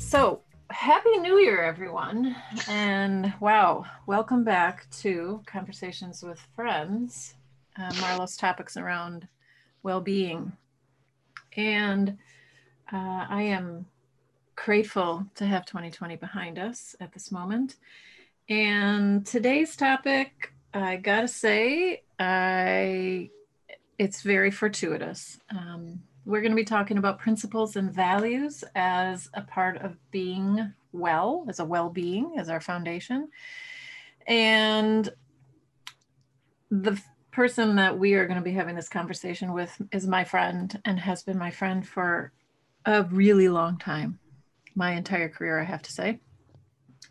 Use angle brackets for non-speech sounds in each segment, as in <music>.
So, Happy New Year, everyone. And wow, welcome back to Conversations with Friends, uh, Marla's topics around well being. And uh, I am grateful to have 2020 behind us at this moment. And today's topic, I gotta say, I it's very fortuitous. Um, we're going to be talking about principles and values as a part of being well, as a well being, as our foundation. And the person that we are going to be having this conversation with is my friend and has been my friend for a really long time, my entire career, I have to say.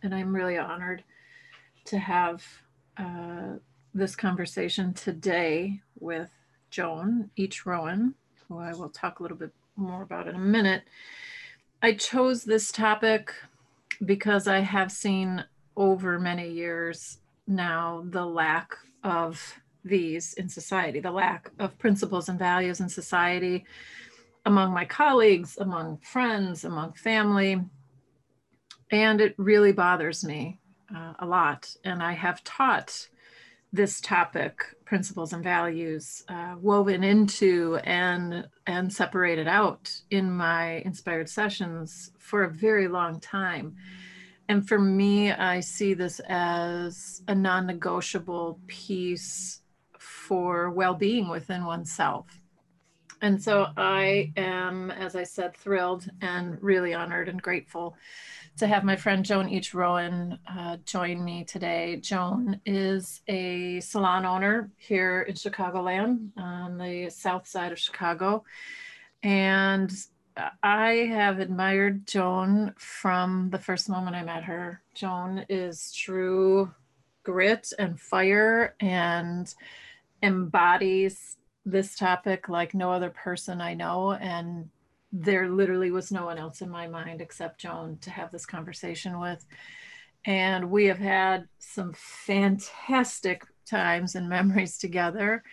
And I'm really honored to have uh, this conversation today with Joan Each Rowan who I will talk a little bit more about in a minute. I chose this topic because I have seen over many years now the lack of these in society, the lack of principles and values in society among my colleagues, among friends, among family. And it really bothers me uh, a lot. And I have taught this topic principles and values uh, woven into and and separated out in my inspired sessions for a very long time. And for me i see this as a non-negotiable piece for well-being within oneself. And so i am as i said thrilled and really honored and grateful to have my friend Joan Each Rowan uh, join me today. Joan is a salon owner here in Chicagoland on the south side of Chicago. And I have admired Joan from the first moment I met her. Joan is true grit and fire and embodies this topic like no other person I know and there literally was no one else in my mind except Joan to have this conversation with. And we have had some fantastic times and memories together.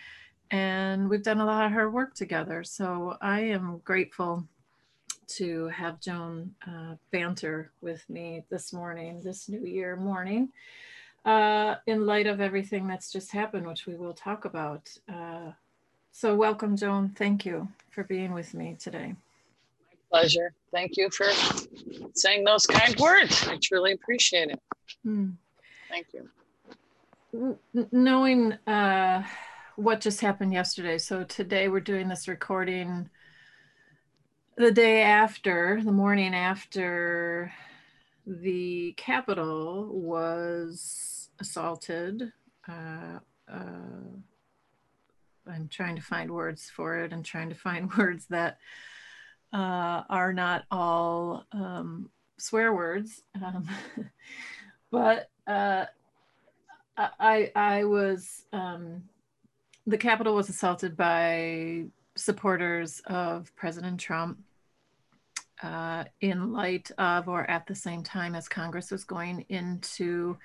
And we've done a lot of her work together. So I am grateful to have Joan uh, banter with me this morning, this new year morning, uh, in light of everything that's just happened, which we will talk about. Uh, so, welcome, Joan. Thank you for being with me today pleasure. Thank you for saying those kind words. I truly appreciate it. Hmm. Thank you. Knowing uh, what just happened yesterday, so today we're doing this recording the day after, the morning after the Capitol was assaulted. Uh, uh, I'm trying to find words for it and trying to find <laughs> words that uh, are not all um, swear words, um, <laughs> but uh, I I was um, the Capitol was assaulted by supporters of President Trump uh, in light of or at the same time as Congress was going into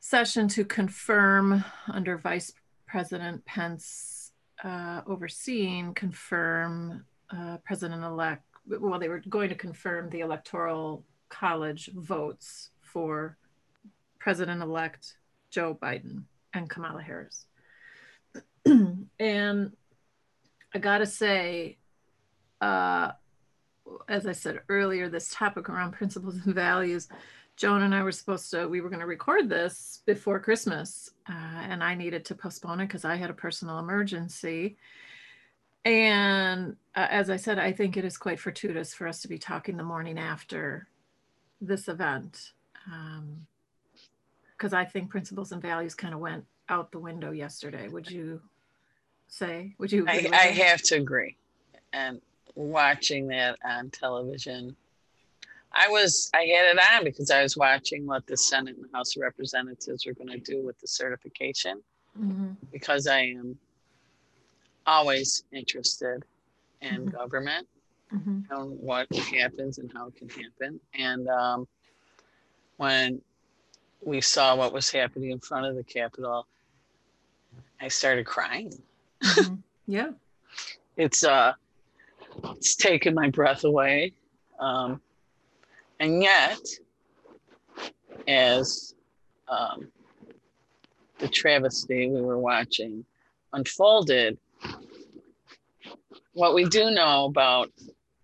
session to confirm under Vice President Pence uh, overseeing confirm uh, president-elect, well, they were going to confirm the electoral college votes for president-elect Joe Biden and Kamala Harris. <clears throat> and I gotta say, uh, as I said earlier, this topic around principles and values, Joan and I were supposed to, we were going to record this before Christmas, uh, and I needed to postpone it because I had a personal emergency. And uh, as I said, I think it is quite fortuitous for us to be talking the morning after this event. Because um, I think principles and values kind of went out the window yesterday. Would you say? Would you? I, I have to agree. And watching that on television, I was I had it on because I was watching what the Senate and the House of Representatives were going to do with the certification. Mm-hmm. Because I am always interested in mm-hmm. government mm-hmm. and what happens and how it can happen. And um, when we saw what was happening in front of the Capitol, I started crying. Mm-hmm. <laughs> Yeah. it's uh it's taken my breath away. Um, and yet, as um, the travesty we were watching unfolded, what we do know about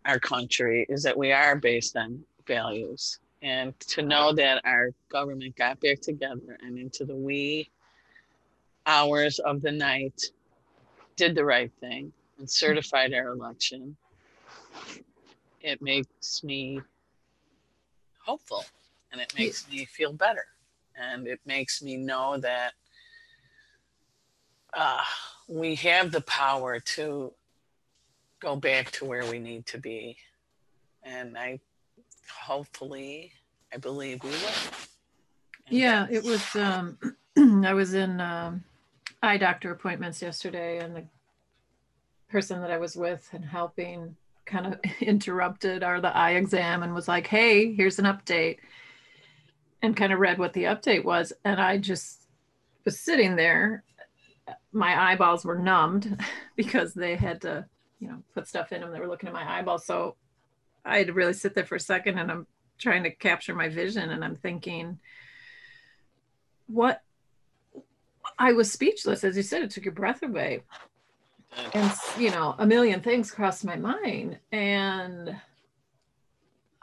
our country is that we are based on values. And to know that our government got back together and into the wee hours of the night did the right thing and certified our election, it makes me hopeful and it makes me feel better. And it makes me know that uh, we have the power to go back to where we need to be. And I hopefully, I believe we will. Yeah, it was, um, <clears throat> I was in, um, eye doctor appointments yesterday and the person that I was with and helping kind of <laughs> interrupted our, the eye exam and was like, hey, here's an update. And kind of read what the update was. And I just was sitting there. My eyeballs were numbed <laughs> because they had to, you know, put stuff in them. They were looking at my eyeballs. So I had to really sit there for a second and I'm trying to capture my vision and I'm thinking, what I was speechless, as you said, it took your breath away. And, you know, a million things crossed my mind. And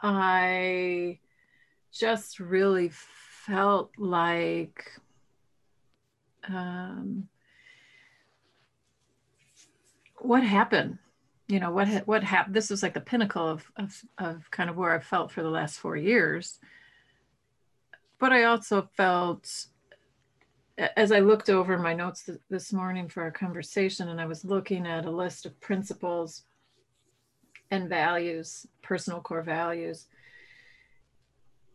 I just really felt like, um, what happened? You know, what, ha- what happened? This was like the pinnacle of, of, of kind of where I felt for the last four years. But I also felt as I looked over my notes th- this morning for our conversation, and I was looking at a list of principles and values, personal core values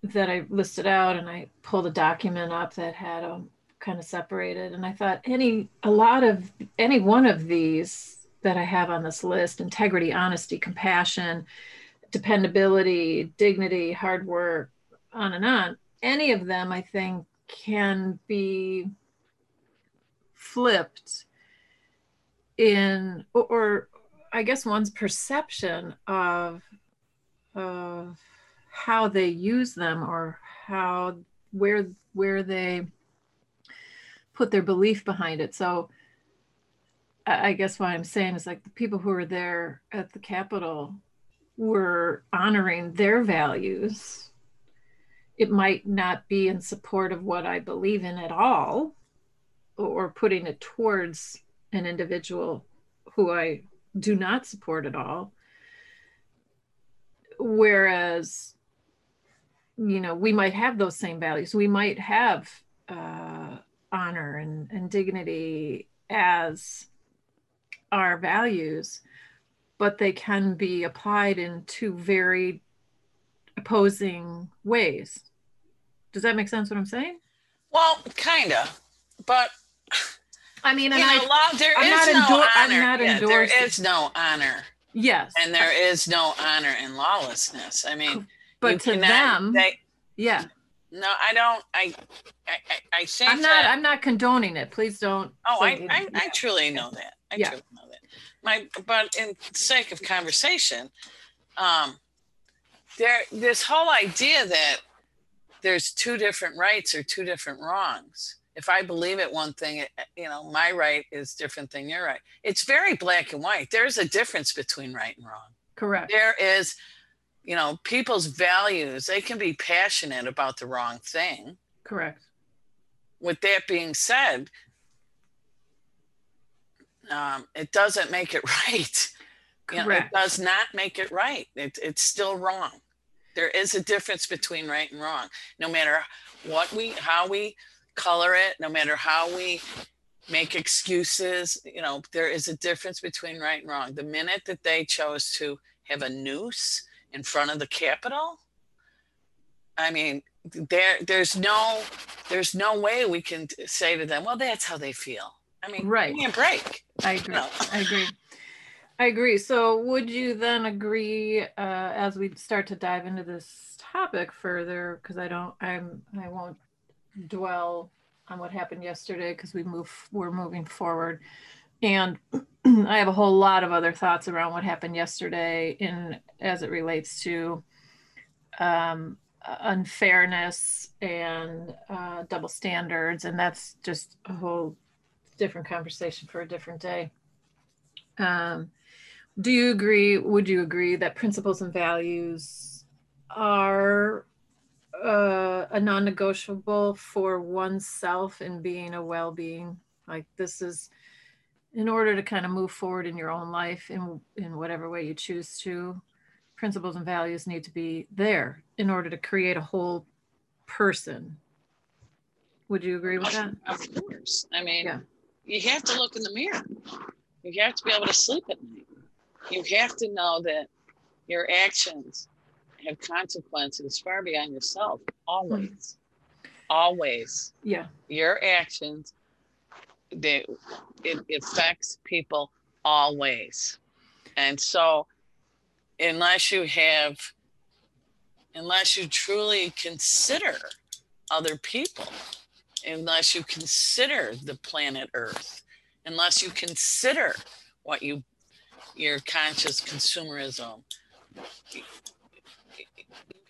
that I listed out, and I pulled a document up that had them kind of separated. And I thought any, a lot of, any one of these that I have on this list integrity, honesty, compassion, dependability, dignity, hard work, on and on any of them, I think, can be flipped in, or, or I guess one's perception of of how they use them or how where where they put their belief behind it. So I guess what I'm saying is like the people who were there at the Capitol were honoring their values it might not be in support of what I believe in at all, or putting it towards an individual who I do not support at all. Whereas, you know, we might have those same values. We might have uh, honor and, and dignity as our values, but they can be applied in two very opposing ways. Does that make sense what I'm saying? Well, kind of, but I mean, you and know, I, law, there I'm is not no endor- I'm honor. not Yeah, endorsing. is no honor, yes, and there is no honor in lawlessness. I mean, but to cannot- them, they, yeah, no, I don't. I, I, I- I think I'm not, that. I'm not condoning it. Please don't. Oh, I, think- I, I truly know that. I Yeah. truly know that. My, but in sake of conversation, um, there, this whole idea that there's two different rights or two different wrongs. If I believe it one thing, you know, my right is different than your right. It's very black and white. There's a difference between right and wrong. Correct. There is, you know, people's values. They can be passionate about the wrong thing Correct. with that being said, um, it doesn't make it <laughs> right. You know, it does not make it right. It, it's still wrong. There is a difference between right and wrong. No matter what we, how we color it, no matter how we make excuses, you know, there is a difference between right and wrong. The minute that they chose to have a noose in front of the Capitol, I mean, there, there's no, there's no way we can say to them, well, that's how they feel. I mean, Right. give me a break. I agree. No. I agree. I agree. So would you then agree uh, as we start to dive into this topic further? Because I don't, I'm, I won't dwell on what happened yesterday because we move, we're moving forward. and <clears throat> I have a whole lot of other thoughts around what happened yesterday in as it relates to um, unfairness and uh, double standards, and that's just a whole different conversation for a different day. Um, do you agree? Would you agree that principles and values are uh, a non-negotiable for oneself in being a well-being? Like this is in order to kind of move forward in your own life in in whatever way you choose to principles and values need to be there in order to create a whole person would you agree with that of course i mean yeah. You have to look in the mirror. You have to be able to sleep at night. You have to know that your actions have consequences far beyond yourself. Always. Always. Yeah. Your actions they, it affects people always. And so, unless you have, unless you truly consider other people, unless you consider the planet Earth, unless you consider what you, your conscious consumerism, you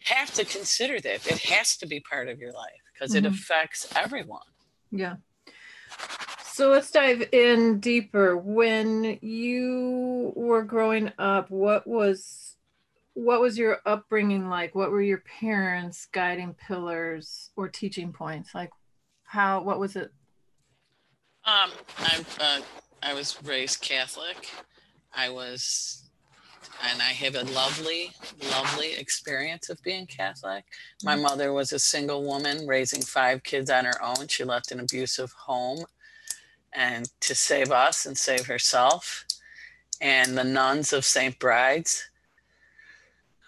have to consider that. It has to be part of your life because mm-hmm. it affects everyone. Yeah. So let's dive in deeper. When you were growing up, what was what was your upbringing like? What were your parents' guiding pillars or teaching points? Like how what was it? Um I uh, I was raised Catholic. I was and I have a lovely, lovely experience of being Catholic. My mm-hmm. mother was a single woman raising five kids on her own. She left an abusive home and to save us and save herself. And the nuns of St. Bride's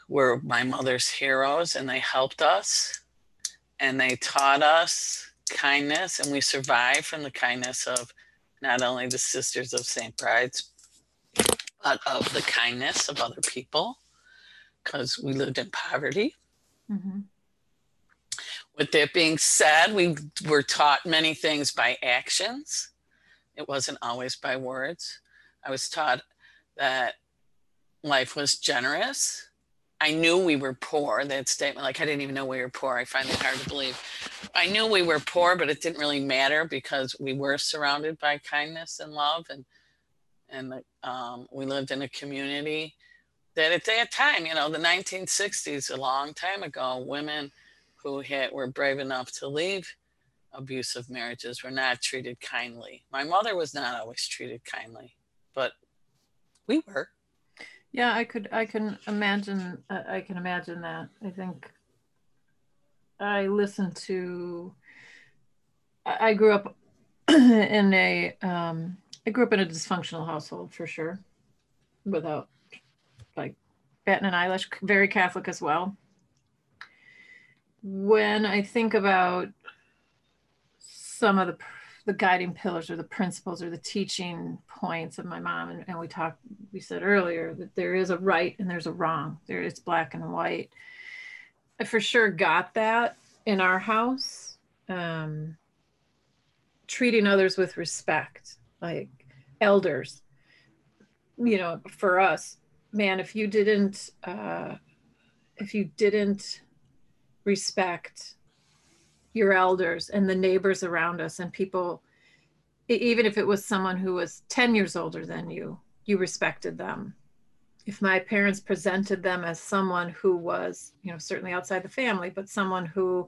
were my mother's heroes, and they helped us and they taught us kindness, and we survive from the kindness of not only the Sisters of St. Bride's, but of the kindness of other people because we lived in poverty. Mm-hmm. With that being said, we were taught many things by actions it wasn't always by words. I was taught that life was generous. I knew we were poor. That statement, like I didn't even know we were poor. I find it hard to believe. I knew we were poor, but it didn't really matter because we were surrounded by kindness and love, and and um, we lived in a community that at that time, you know, the 1960s, a long time ago, women who had were brave enough to leave abusive marriages were not treated kindly. My mother was not always treated kindly, but we were. Yeah, I could. I can imagine. I can imagine that. I think I listened to. I, I grew up <clears throat> in a. Um, I grew up in a dysfunctional household for sure, without like batting an eyelash. Very Catholic as well. When I think about some of the the guiding pillars or the principles or the teaching points of my mom. And, and we talked we said earlier that there is a right and there's a wrong. There is black and white. I for sure got that in our house um, treating others with respect. Like elders you know for us man if you didn't uh, if you didn't respect your elders and the neighbors around us and people even if it was someone who was 10 years older than you you respected them. If my parents presented them as someone who was you know certainly outside the family but someone who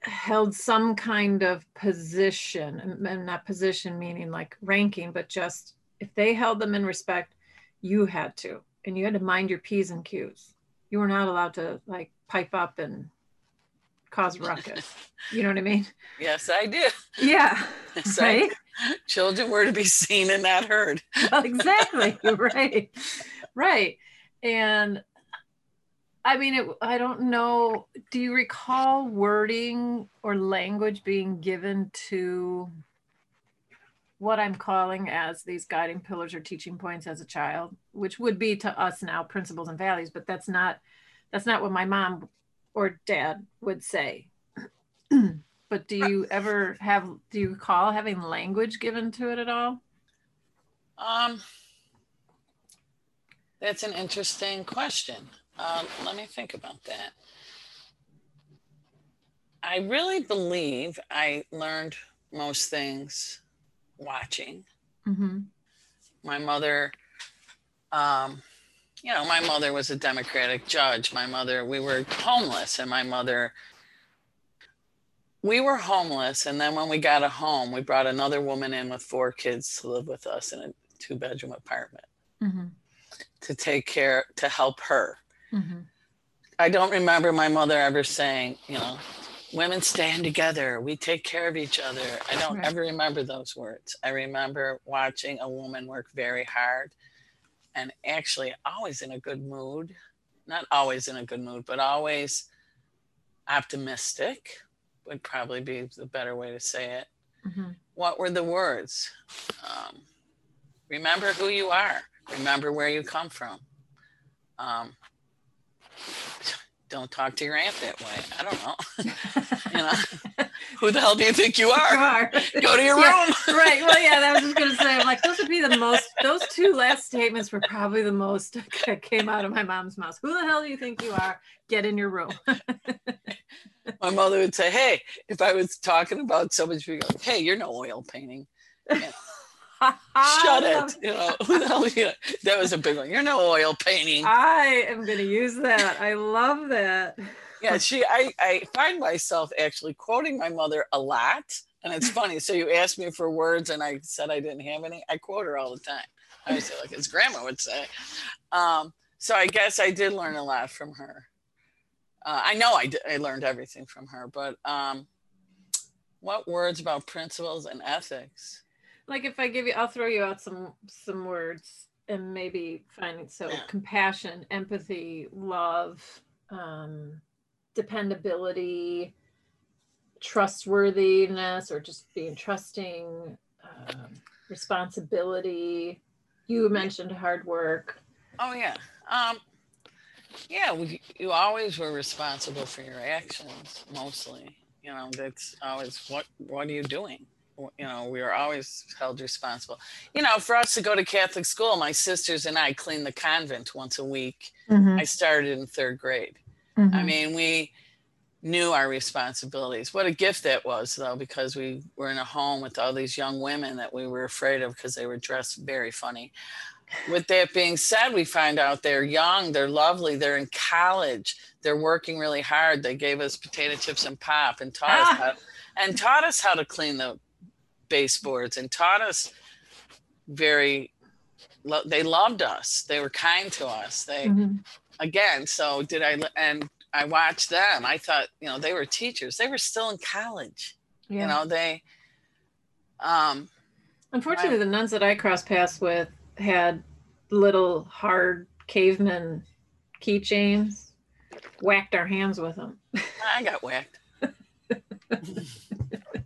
held some kind of position and not position meaning like ranking but just if they held them in respect you had to and you had to mind your p's and q's. You were not allowed to like pipe up and cause ruckus. You know what I mean? Yes, I do. Yeah. <laughs> Yes, right? Children were to be seen and not heard. well, <laughs> exactly. right. Right. And I mean, it, I don't know. Do you recall wording or language being given to what I'm calling as these guiding pillars or teaching points as a child, which would be to us now principles and values, but that's not that's not what my mom or dad would say. <clears throat> but do you ever have do you recall having language given to it at all? Um, that's an interesting question. Um, let me think about that. I really believe I learned most things watching. Mm-hmm. My mother, um, you know, my mother was a Democratic judge. My mother, we were homeless, and my mother, we were homeless. And then when we got a home, we brought another woman in with four kids to live with us in a two bedroom apartment Mm-hmm. to take care, to help her. Mm-hmm. I don't remember my mother ever saying, you know, women stand together, we take care of each other. I don't Right. ever remember those words. I remember watching a woman work very hard and actually always in a good mood. Not always in a good mood, but always optimistic would probably be the better way to say it. Mm-hmm. What were the words? Um, remember who you are, remember where you come from. Um, don't talk to your aunt that way. I don't know. <laughs> you know, <laughs> who the hell do you think you You are? are. Go to your Yeah, room. <laughs> right. Well, yeah, that was just gonna say. I'm like, those would be the most. Those two last statements were probably the most that came out of my mom's mouth. Who the hell do you think you are? Get in your room. My mother would say, "Hey, if I was talking about somebody, she'd go, "Hey, you're no oil painting. Shut it." <laughs> You <laughs> know, who the hell? You that was a big one. You're no oil painting. I am gonna use that. I love that. Yeah, she. I. I find myself actually quoting my mother a lot, and it's funny. So you asked me for words, and I said I didn't have any. I quote her all the time. I say, like his grandma would say. Um, so I guess I did learn a lot from her. Uh, I know I, did, I learned everything from her, but um, what words about principles and ethics? Like if I give you, I'll throw you out some some words and maybe finding so Yeah. compassion, empathy, love, um, dependability, trustworthiness, or just being trusting, um, responsibility. You mentioned hard work. Oh yeah, um, yeah. We, you always were responsible for your actions, mostly. You know, that's always what. What are you doing? You know, we were always held responsible. You know, for us to go to Catholic school, my sisters and I cleaned the convent once a week. I started in third grade. I mean, we knew our responsibilities. What a gift that was, though, because we were in a home with all these young women that we were afraid of because they were dressed very funny. With that being said, we find out they're young, they're lovely, they're in college, they're working really hard. They gave us potato chips and pop and taught us Ah. how, and taught us how to clean the baseboards and taught us very. They loved us. They were kind to us. They Mhm. again so did i and i watched them i thought you know they were teachers they were still in college Yeah. you know they um Unfortunately, the nuns that I crossed paths with had little hard caveman keychains. Whacked our hands with them. i got whacked <laughs>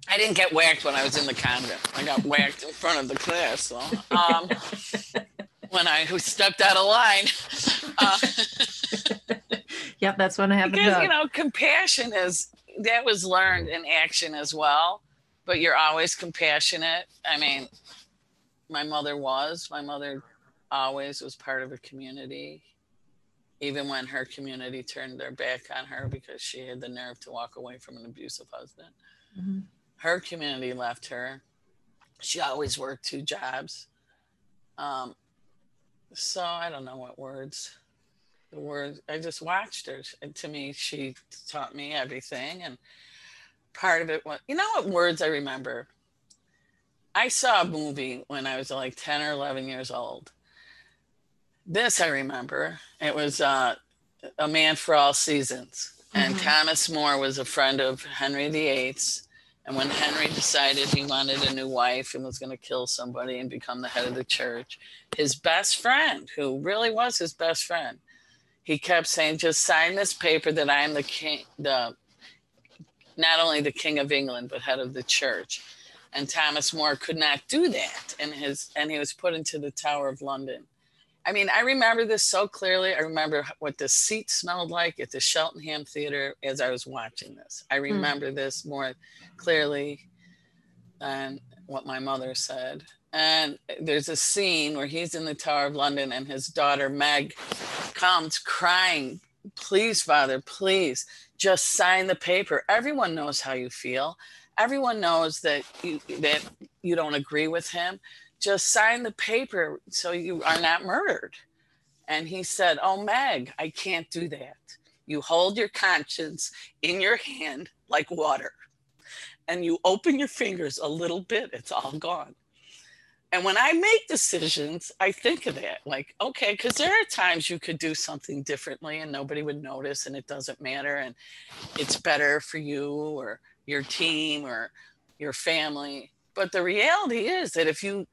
i didn't get whacked when i was in the convent. I got whacked in front of the class so um <laughs> when i who stepped out of line. <laughs> Uh, Yep, that's when I happened. because you know compassion is that was learned in action as well but you're always compassionate. I mean my mother was. My mother always was part of a community even when her community turned their back on her because she had the nerve to walk away from an abusive husband. Mhm. Her community left her. She always worked two jobs. Um, so i don't know what words the words i just watched her. And to me she taught me everything. And part of it was you know what words i remember? I saw a movie when i was like 10 or 11 years old. This i remember. It was uh, a man for all seasons. And Mhm. thomas more was a friend of henry viii's and when henry decided he wanted a new wife and was going to kill somebody and become the head of the church his best friend who really was his best friend he kept saying just sign this paper that i'm the king the not only the king of england but head of the church. And thomas more could not do that and his and he was put into the tower of london I mean, I remember this so clearly. I remember what the seat smelled like at the Cheltenham Theater as I was watching this. I remember mm. this more clearly than what my mother said. And there's a scene where he's in the Tower of London and his daughter Meg comes crying, Please, Father, please just sign the paper. Everyone knows how you feel. Everyone knows that you that you don't agree with him just sign the paper so you are not murdered. And he said, Oh, Meg, I can't do that. You hold your conscience in your hand like water, and you open your fingers a little bit, it's all gone. And when I make decisions, I think of that like, okay, because there are times you could do something differently and nobody would notice and it doesn't matter. And it's better for you or your team or your family. But the reality is that if you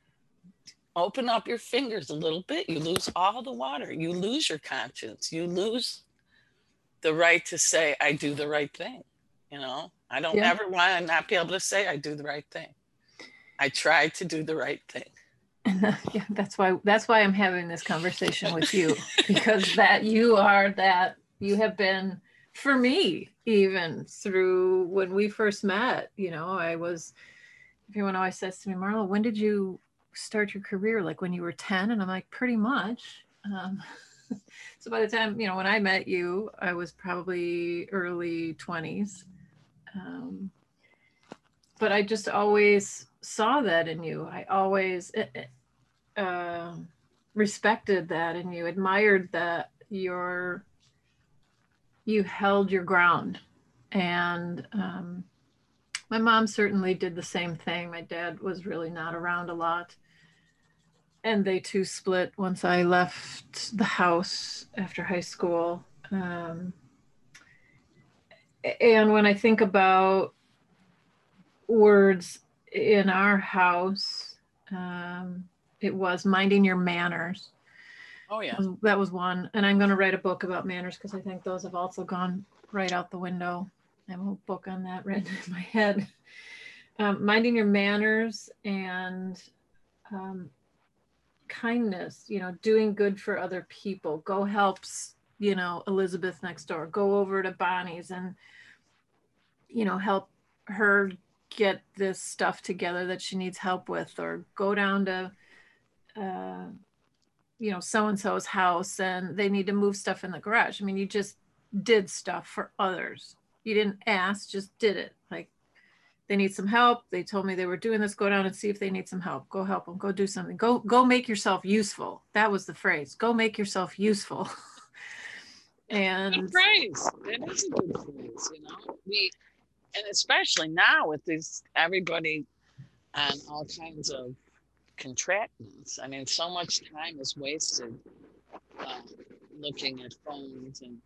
open up your fingers a little bit, you lose all the water. You lose your conscience. You lose the right to say, I do the right thing. You know, I don't yeah. ever want to not be able to say, I do the right thing. I try to do the right thing. <laughs> yeah, that's why that's why I'm having this conversation with you <laughs> because that you are that you have been for me even through when we first met. You know, I was everyone always says to me, Marla, when did you start your career? Like when you were 10? And I'm like, pretty much. Um, <laughs> so by the time, you know, when I met you, I was probably early 20s. Um, but I just always saw that in you. I always uh, respected that in you, admired that your you held your ground. And um, my mom certainly did the same thing. My dad was really not around a lot and they too split once I left the house after high school. Um, and when I think about words in our house, um, it was minding your manners. Oh, yeah. That was, one. And I'm going to write a book about manners because I think those have also gone right out the window. I have a book on that written in my head. <laughs> Um, minding your manners and um, kindness, you know, doing good for other people. Go helps, you know, Elizabeth next door. Go over to Bonnie's and, you know, help her get this stuff together that she needs help with, or go down to, uh, you know, so and so's house and they need to move stuff in the garage. I mean, you just did stuff for others. You didn't ask, just did it. They need some help. They told me they were doing this. Go down and see if they need some help. Go help them. Go do something. Go go make yourself useful. That was the phrase. Go make yourself useful. <laughs> and good phrase. That is a good phrase. You know, we and especially now with this everybody on all kinds of contractions. I mean, so much time is wasted uh, looking at phones and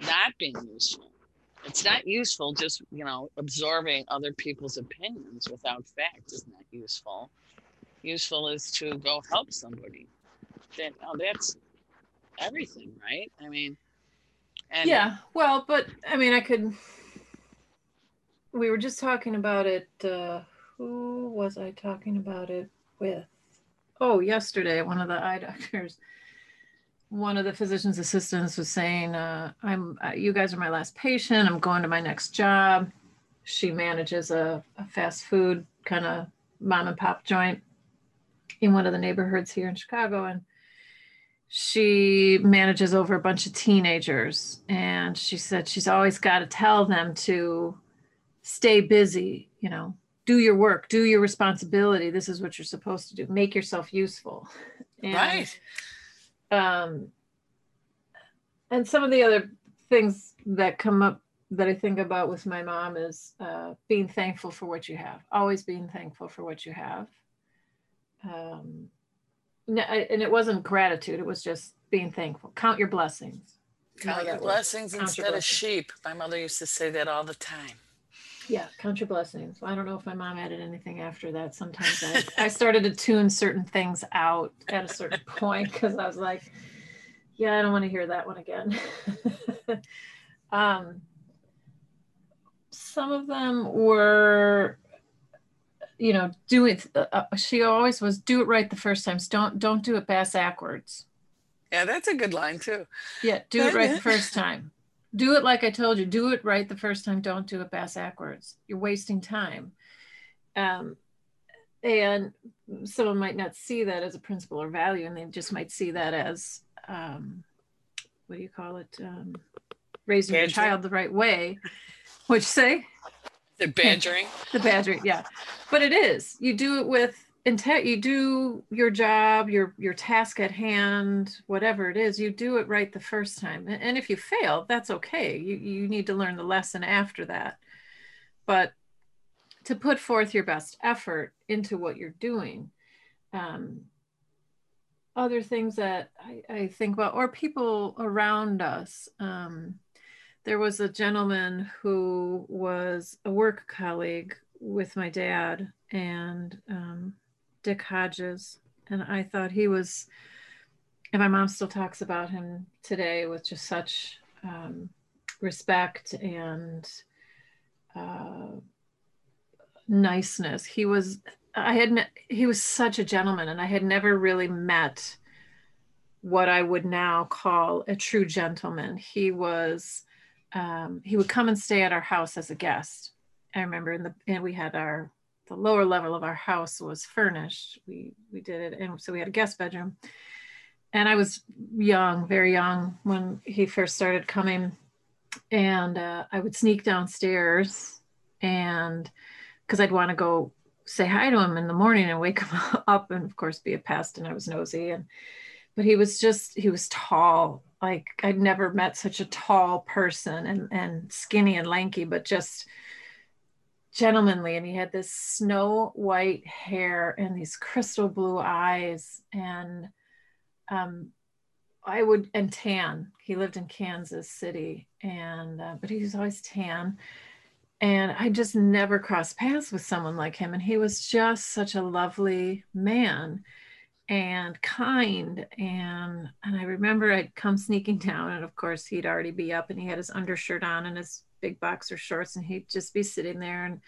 not being useful it's not useful just you know absorbing other people's opinions without fact is not that useful. Useful is to go help somebody. Then oh, that's everything right? I mean and yeah well but i mean i could we were just talking about it uh who was i talking about it with? Oh yesterday one of the eye doctors one of the physician's assistants was saying, uh, "I'm uh, you guys are my last patient. I'm going to my next job." She manages a, a fast food kind of mom and pop joint in one of the neighborhoods here in Chicago, and she manages over a bunch of teenagers. And she said she's always got to tell them to stay busy. You know, do your work, do your responsibility. This is what you're supposed to do. Make yourself useful. And, right um, and some of the other things that come up that I think about with my mom is uh, being thankful for what you have, always being thankful for what you have. Um, and it wasn't gratitude, it was just being thankful. Count your blessings. Count your blessings count instead your blessings. of sheep. My mother used to say that all the time. Yeah, count your blessings. I don't know if my mom added anything after that. Sometimes I, I started to tune certain things out at a certain <laughs> point because I was like, yeah, I don't want to hear that one again. <laughs> um, some of them were, you know, do it. Uh, uh, she always was do it right the first times. Don't don't do it bass backwards. Yeah, that's a good line too. Yeah, do it right the first time. Do it like I told you. Do it right the first time. Don't do it backwards. You're wasting time. Um, and someone might not see that as a principle or value, and they just might see that as um, what do you call it? Um, raising your child the right way. What'd you say? <laughs> The badgering. the badgering, yeah. But it is. You do it with intent. You do your job, your your task at hand, whatever it is. You do it right the first time. And if you fail, that's okay. You you need to learn the lesson after that. But to put forth your best effort into what you're doing. Um, other things that I, I, think about, or people around us. Um, there was a gentleman who was a work colleague with my dad and um, Dick Hodges. And I thought he was, and my mom still talks about him today with just such um, respect and uh, niceness. He was I had he was such a gentleman and I had never really met what I would now call a true gentleman. He was um, he would come and stay at our house as a guest. I remember in the and we had our the lower level of our house was furnished. We we did it and so we had a guest bedroom. And I was young, very young when he first started coming and uh, I would sneak downstairs and because I'd want to go say hi to him in the morning and wake <laughs> him up and of course be a pest and I was nosy and but he was just he was tall like I'd never met such a tall person and and skinny and lanky but just gentlemanly and he had this snow white hair and these crystal blue eyes and um I would and tan he lived in Kansas City and uh, but he was always tan and I just never crossed paths with someone like him. And he was just such a lovely man and kind. And and I remember I'd come sneaking down, and of course he'd already be up and he had his undershirt on and his big boxer shorts, and he'd just be sitting there and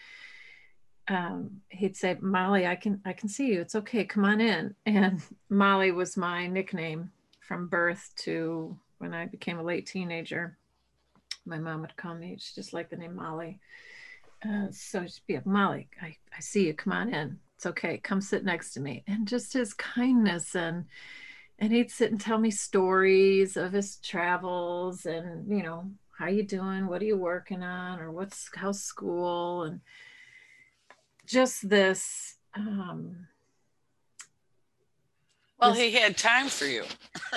um, he'd say, Molly, I can I can see you. It's okay. Come on in. <laughs> And Molly was my nickname from birth to when I became a late teenager my mom would call me. She just liked the name Molly. Uh, so she'd be like, Molly, I, I see you. Come on in. It's okay. Come sit next to me. And just his kindness and and he'd sit and tell me stories of his travels and you know how you doing what are you working on or what's how's school and just this um well, he had time for you.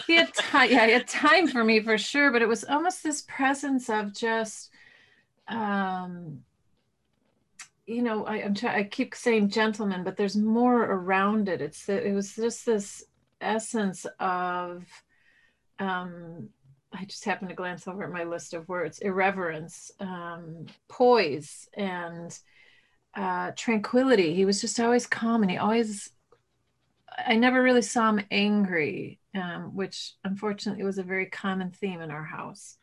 he had <laughs> time. Yeah, he had time for me for sure. But it was almost this presence of just, um, you know, I, I'm trying. I keep saying gentleman, but there's more around it. It's it was just this essence of. Um, I just happened to glance over at my list of words: irreverence, um, poise, and uh, tranquility. He was just always calm, and he always I never really saw him angry, um, which unfortunately was a very common theme in our house.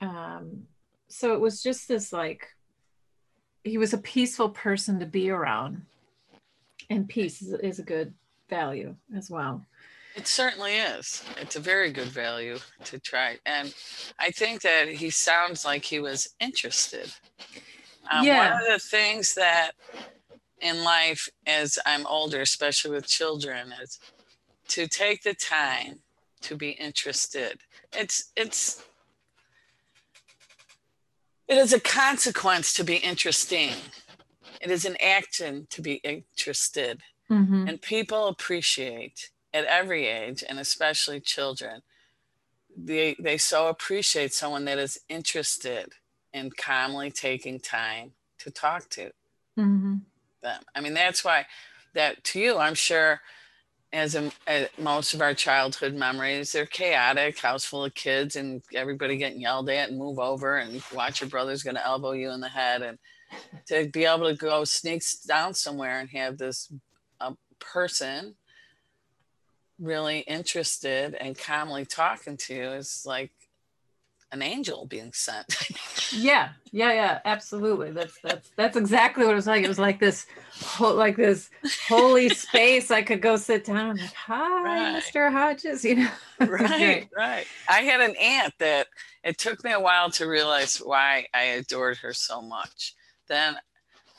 Um, so it was just this like, he was a peaceful person to be around, and peace is, is a good value as well. It certainly is. It's a very good value to try. And I think that he sounds like he was interested. Um, yeah. One of the things that in life as I'm older, especially with children, is to take the time to be interested. It's it's it is a consequence to be interesting. It is an action to be interested. Mm-hmm. And people appreciate at every age, and especially children, they, they so appreciate someone that is interested in calmly taking time to talk to. Mm-hmm them. I mean, that's why that to you, I'm sure, as, a, as most of our childhood memories, they're chaotic, house full of kids, and everybody getting yelled at and move over, and watch your brother's going to elbow you in the head, and to be able to go sneaks down somewhere and have this a person really interested and calmly talking to is like an angel being sent. <laughs> yeah, yeah, yeah, absolutely. That's that's that's exactly what it was like. It was like this, like this holy <laughs> space. I could go sit down. I'm like, hi, right. Mr. Hodges. You know, <laughs> right, right. I had an aunt that it took me a while to realize why I adored her so much. Then,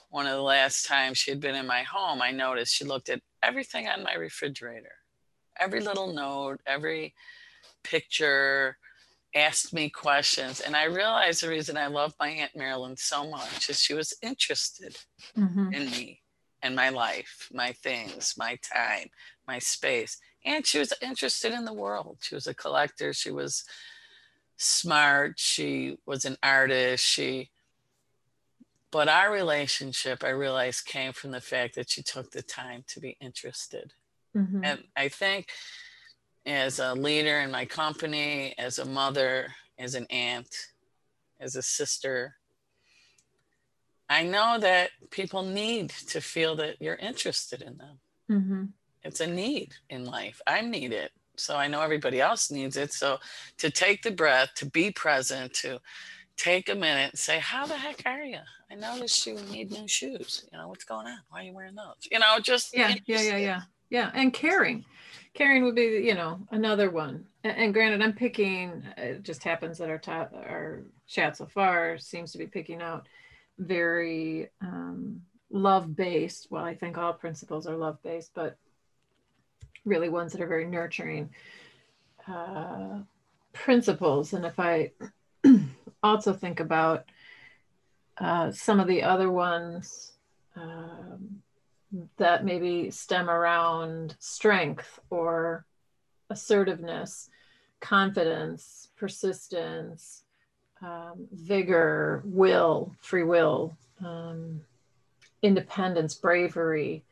one of the last times she had been in my home, I noticed she looked at everything on my refrigerator, every little note, every picture asked me questions. And I realized the reason I love my Aunt Marilyn so much is she was interested mm-hmm. in me and my life, my things, my time, my space. And she was interested in the world. She was a collector. She was smart. She was an artist. She, but our relationship, I realized, came from the fact that she took the time to be interested. Mm-hmm. And I think as a leader in my company, as a mother, as an aunt, as a sister. I know that people need to feel that you're interested in them. Mm-hmm. It's a need in life. I need it. So I know everybody else needs it. So to take the breath, to be present, to take a minute and say, How the heck are you? I noticed you need new shoes. You know, what's going on? Why are you wearing those? You know, just yeah, yeah, yeah, yeah. Yeah. And caring Caring would be, you know, another one. And, and granted, I'm picking. It just happens that our top, our chat so far seems to be picking out very um, love based. Well, I think all principles are love based, but really ones that are very nurturing uh, principles. And if I <clears throat> also think about uh, some of the other ones. Um, that maybe stem around strength or assertiveness, confidence, persistence, um, vigor, will, free will, um, independence, bravery.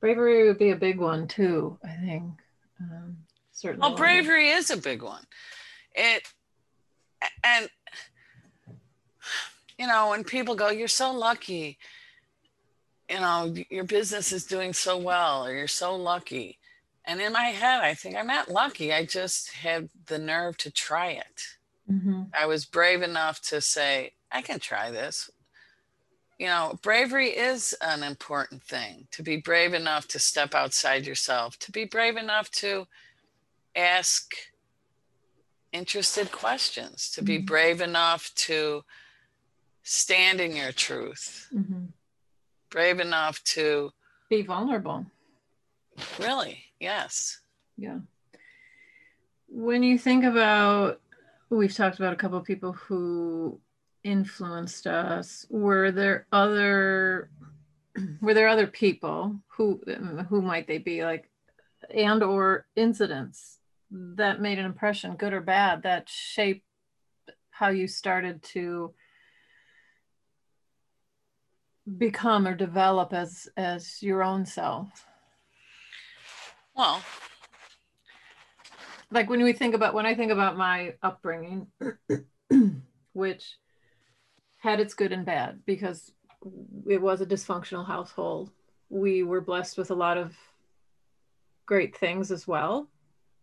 Bravery would be a big one too, I think. Um, certainly. Well, bravery is a big one. It and you know when people go, "You're so lucky," you know, your business is doing so well, or you're so lucky. And in my head, I think I'm not lucky. I just had the nerve to try it. Mm-hmm. I was brave enough to say, I can try this. You know, bravery is an important thing to be brave enough to step outside yourself, to be brave enough to ask interested questions, to be mm-hmm. brave enough to stand in your truth. Mm-hmm brave enough to be vulnerable. Really? Yes. Yeah. When you think about, we've talked about a couple of people who influenced us. Were there other, were there other people who, who might they be like, and or incidents that made an impression, good or bad, that shaped how you started to become or develop as as your own self? Well like when we think about when i think about my upbringing <clears throat> which had its good and bad because it was a dysfunctional household we were blessed with a lot of great things as well.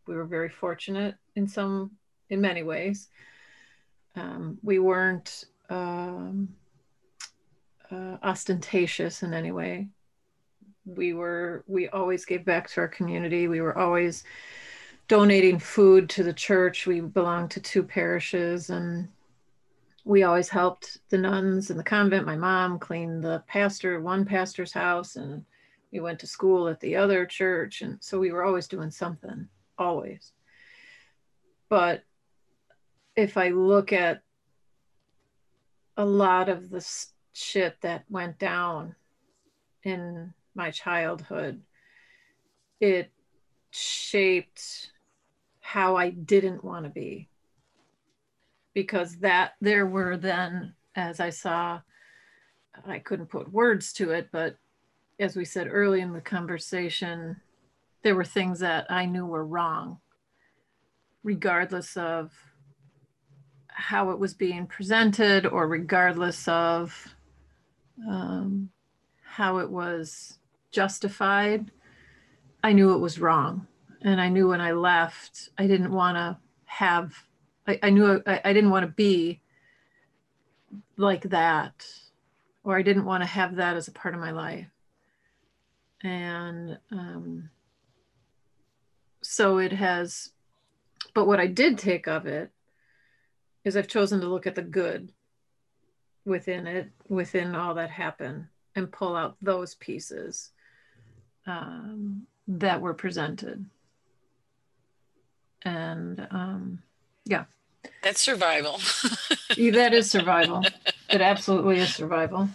We were very fortunate in some in many ways. Um, we weren't um, uh, ostentatious in any way. We were, we always gave back to our community. We were always donating food to the church. We belonged to two parishes and we always helped the nuns in the convent. My mom cleaned the pastor, one pastor's house, and we went to school at the other church. And so we were always doing something, always. But if I look at a lot of the shit that went down in my childhood, it shaped how I didn't want to be. Because that there were then, as I saw, I couldn't put words to it, but as we said early in the conversation, there were things that I knew were wrong, regardless of how it was being presented or regardless of um, how it was justified, I knew it was wrong. And I knew when I left, I didn't want to have, I I, knew I, I didn't want to be like that, or I didn't want to have that as a part of my life. And um, so it has, but what I did take of it is I've chosen to look at the good within it, within all that happened, and pull out those pieces um, that were presented. And um, yeah. That's survival. that is survival. <laughs> It absolutely is survival.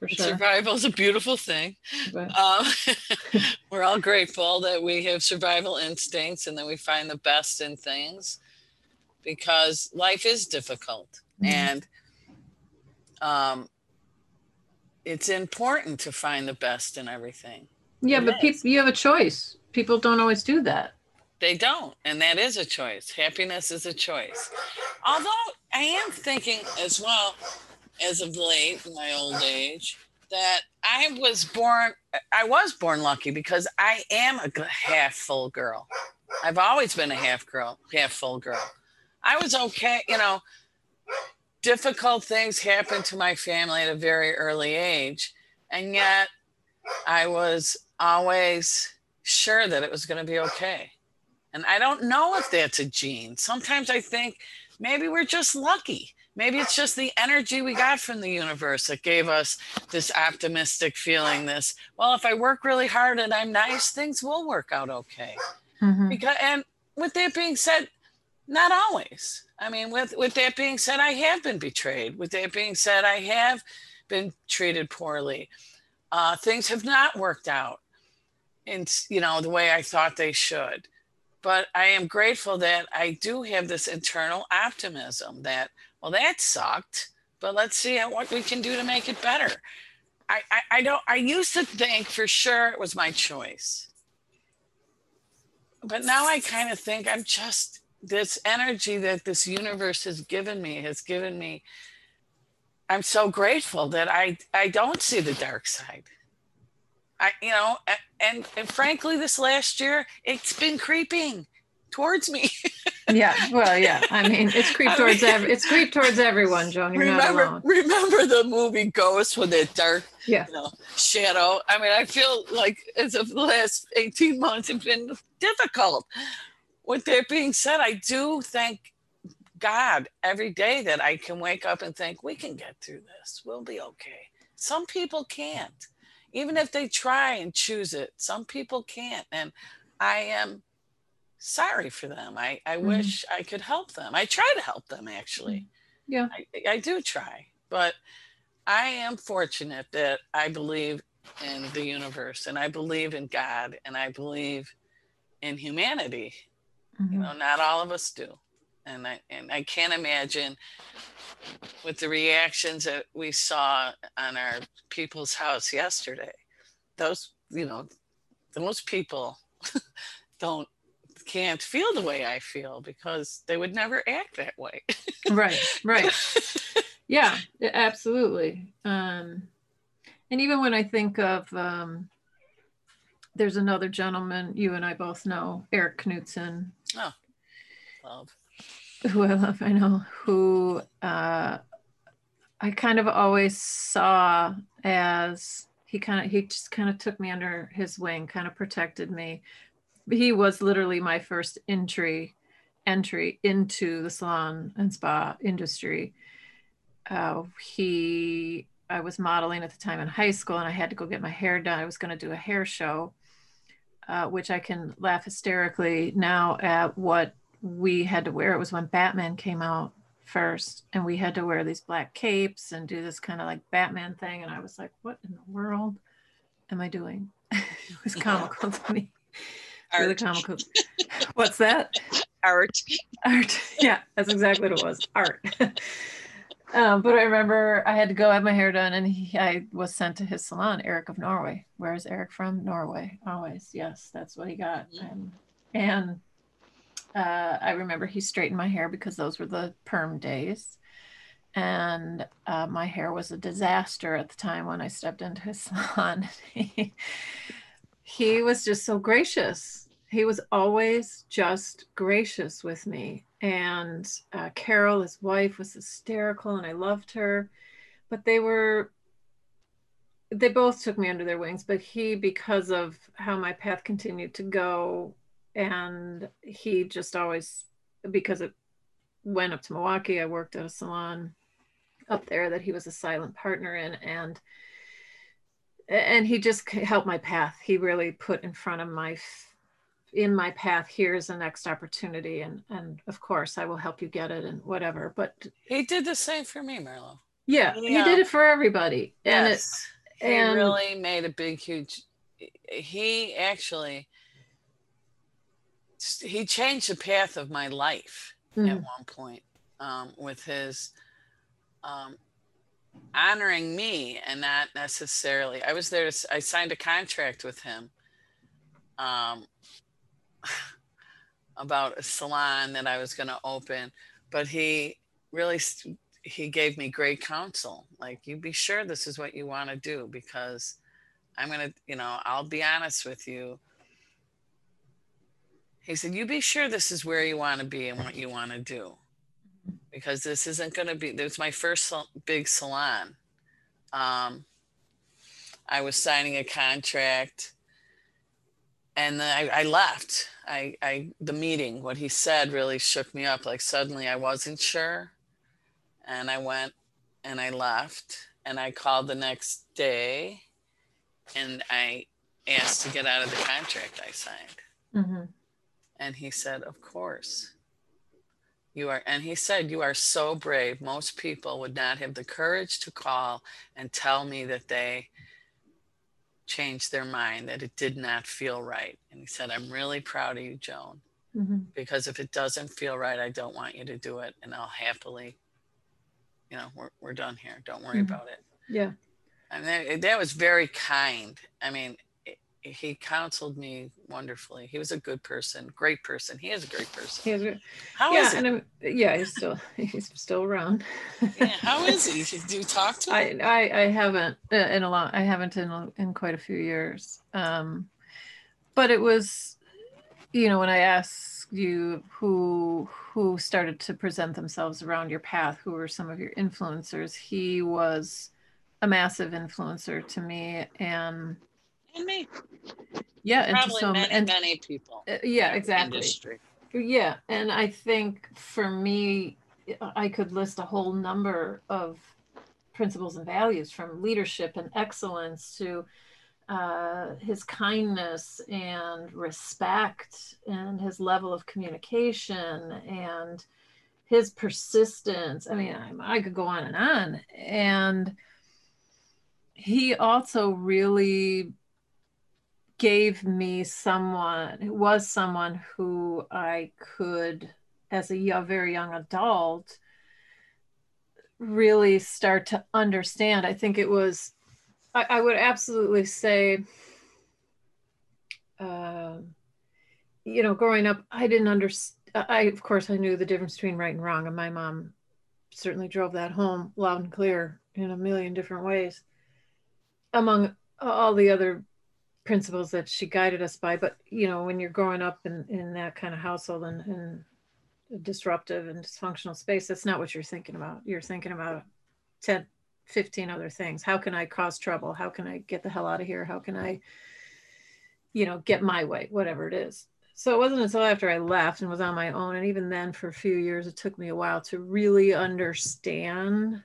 For sure. Survival is a beautiful thing. But, um, <laughs> <laughs> we're all grateful that we have survival instincts and that we find the best in things because life is difficult. Mm-hmm. And um, it's important to find the best in everything. Yeah, it but people, you have a choice. People don't always do that. They don't, and that is a choice. Happiness is a choice. Although I am thinking as well, as of late, in my old age, that I was born. I was born lucky because I am a half full girl. I've always been a half girl, half full girl. I was okay, you know difficult things happened to my family at a very early age. And yet I was always sure that it was going to be okay. And I don't know if that's a gene. Sometimes I think maybe we're just lucky. Maybe it's just the energy we got from the universe that gave us this optimistic feeling. This, well, if I work really hard and I'm nice, things will work out okay. Mm-hmm. Because, and with that being said, not always. I mean, with with that being said, I have been betrayed. With that being said, I have been treated poorly. Uh, things have not worked out in you know the way I thought they should. But I am grateful that I do have this internal optimism that well that sucked, but let's see what we can do to make it better. I, I, I don't I used to think for sure it was my choice. But now I kind of think I'm just this energy that this universe has given me has given me i'm so grateful that i i don't see the dark side. I you know and and frankly this last year it's been creeping towards me. <laughs> Yeah well yeah i mean it's creep towards I mean, it's creep towards everyone joan you're remember, not alone. remember the movie ghost with that dark yeah. You know, shadow? I mean i feel like as of the last 18 months it's been difficult with that being said, I do thank God every day that I can wake up and think we can get through this. We'll be okay. Some people can't. Even if they try and choose it, some people can't. And I am sorry for them. I, I mm-hmm. wish I could help them. I try to help them actually. Yeah. I, I do try. But I am fortunate that I believe in the universe and I believe in God and I believe in humanity Mm-hmm. You know, not all of us do. And I and I can't imagine with the reactions that we saw on our people's house yesterday. Those, you know, most people <laughs> don't can't feel the way I feel because they would never act that way. <laughs> right, right. Yeah, absolutely. Um, and even when I think of, um, there's another gentleman you and I both know, Eric Knudsen, Oh, love. Who I love, I know, who uh, I kind of always saw as he kind of, he just kind of took me under his wing, kind of protected me. He was literally my first entry entry into the salon and spa industry. Uh, he, I was modeling at the time in high school and I had to go get my hair done. I was going to do a hair show uh, which I can laugh hysterically now at what we had to wear. It was when Batman came out first, and we had to wear these black capes and do this kind of like Batman thing. And I was like, what in the world am I doing? <laughs> it was comical to me. Art. Really comical. <laughs> What's that? Art. Art. <laughs> Yeah, that's exactly what it was. Art. Um, but I remember I had to go have my hair done, and he, I was sent to his salon, Eric of Norway. Where is Eric from? Norway. Always, yes, that's what he got. Um, and uh, I remember he straightened my hair because those were the perm days, and uh, my hair was a disaster at the time when I stepped into his <laughs> salon. he, he was just so gracious. He was always just gracious with me. And uh, Carol, his wife, was hysterical and I loved her. But they were, they both took me under their wings. But he, because of how my path continued to go, and he just always, because it went up to Milwaukee, I worked at a salon up there that he was a silent partner in. And and he just helped my path. He really put in front of my in my path here's the next opportunity and and of course i will help you get it and whatever but he did the same for me marlo. Yeah, he did it for everybody and yes, it and he really made a big huge he actually he changed the path of my life mm-hmm. at one point um, with his um, honoring me and not necessarily i was there to, i signed a contract with him um, <laughs> about a salon that i was going to open but he really he gave me great counsel. Like you be sure this is what you want to do because i'm going to you know i'll be honest with you. He said you be sure this is where you want to be and what you want to do because this isn't going to be there's my first big salon. Um, i was signing a contract and then I, I left I, I the meeting what he said really shook me up like suddenly i wasn't sure and i went and i left and i called the next day and i asked to get out of the contract i signed mm-hmm. and he said of course you are, and he said, You are so brave. Most people would not have the courage to call and tell me that they changed their mind, that it did not feel right. And he said, I'm really proud of you, Joan, mm-hmm. because if it doesn't feel right, I don't want you to do it. And I'll happily, you know, we're, we're done here. Don't worry mm-hmm. about it. Yeah. And that, that was very kind. I mean, he counseled me wonderfully. He was a good person, great person. He is a great person. He is good. How yeah, is and I'm, yeah, he's still <laughs> he's still around. yeah, how is he? <laughs> Do you talk to him? I I, I haven't uh, in a long. I haven't in in quite a few years. Um, but it was, you know, when I asked you who who started to present themselves around your path, who were some of your influencers, he was a massive influencer to me and and me. Yeah, and probably some, many, and, many people. Uh, yeah, exactly. Industry. Yeah, and I think for me, I could list a whole number of principles and values from leadership and excellence to uh, his kindness and respect and his level of communication and his persistence. I mean, I, I could go on and on. And he also really gave me someone who was someone who I could, as a a very young adult, really start to understand. I think it was, I, I would absolutely say, uh, you know, growing up, I didn't understand. I, of course, I knew the difference between right and wrong, and my mom certainly drove that home loud and clear in a million different ways. Among all the other principles that she guided us by. But you know, when you're growing up in in that kind of household and, and disruptive and dysfunctional space, that's not what you're thinking about. You're thinking about 10, 15 other things. How can I cause trouble? How can I get the hell out of here? How can I, you know, get my way, whatever it is. So it wasn't until after I left and was on my own, and even then for a few years, it took me a while to really understand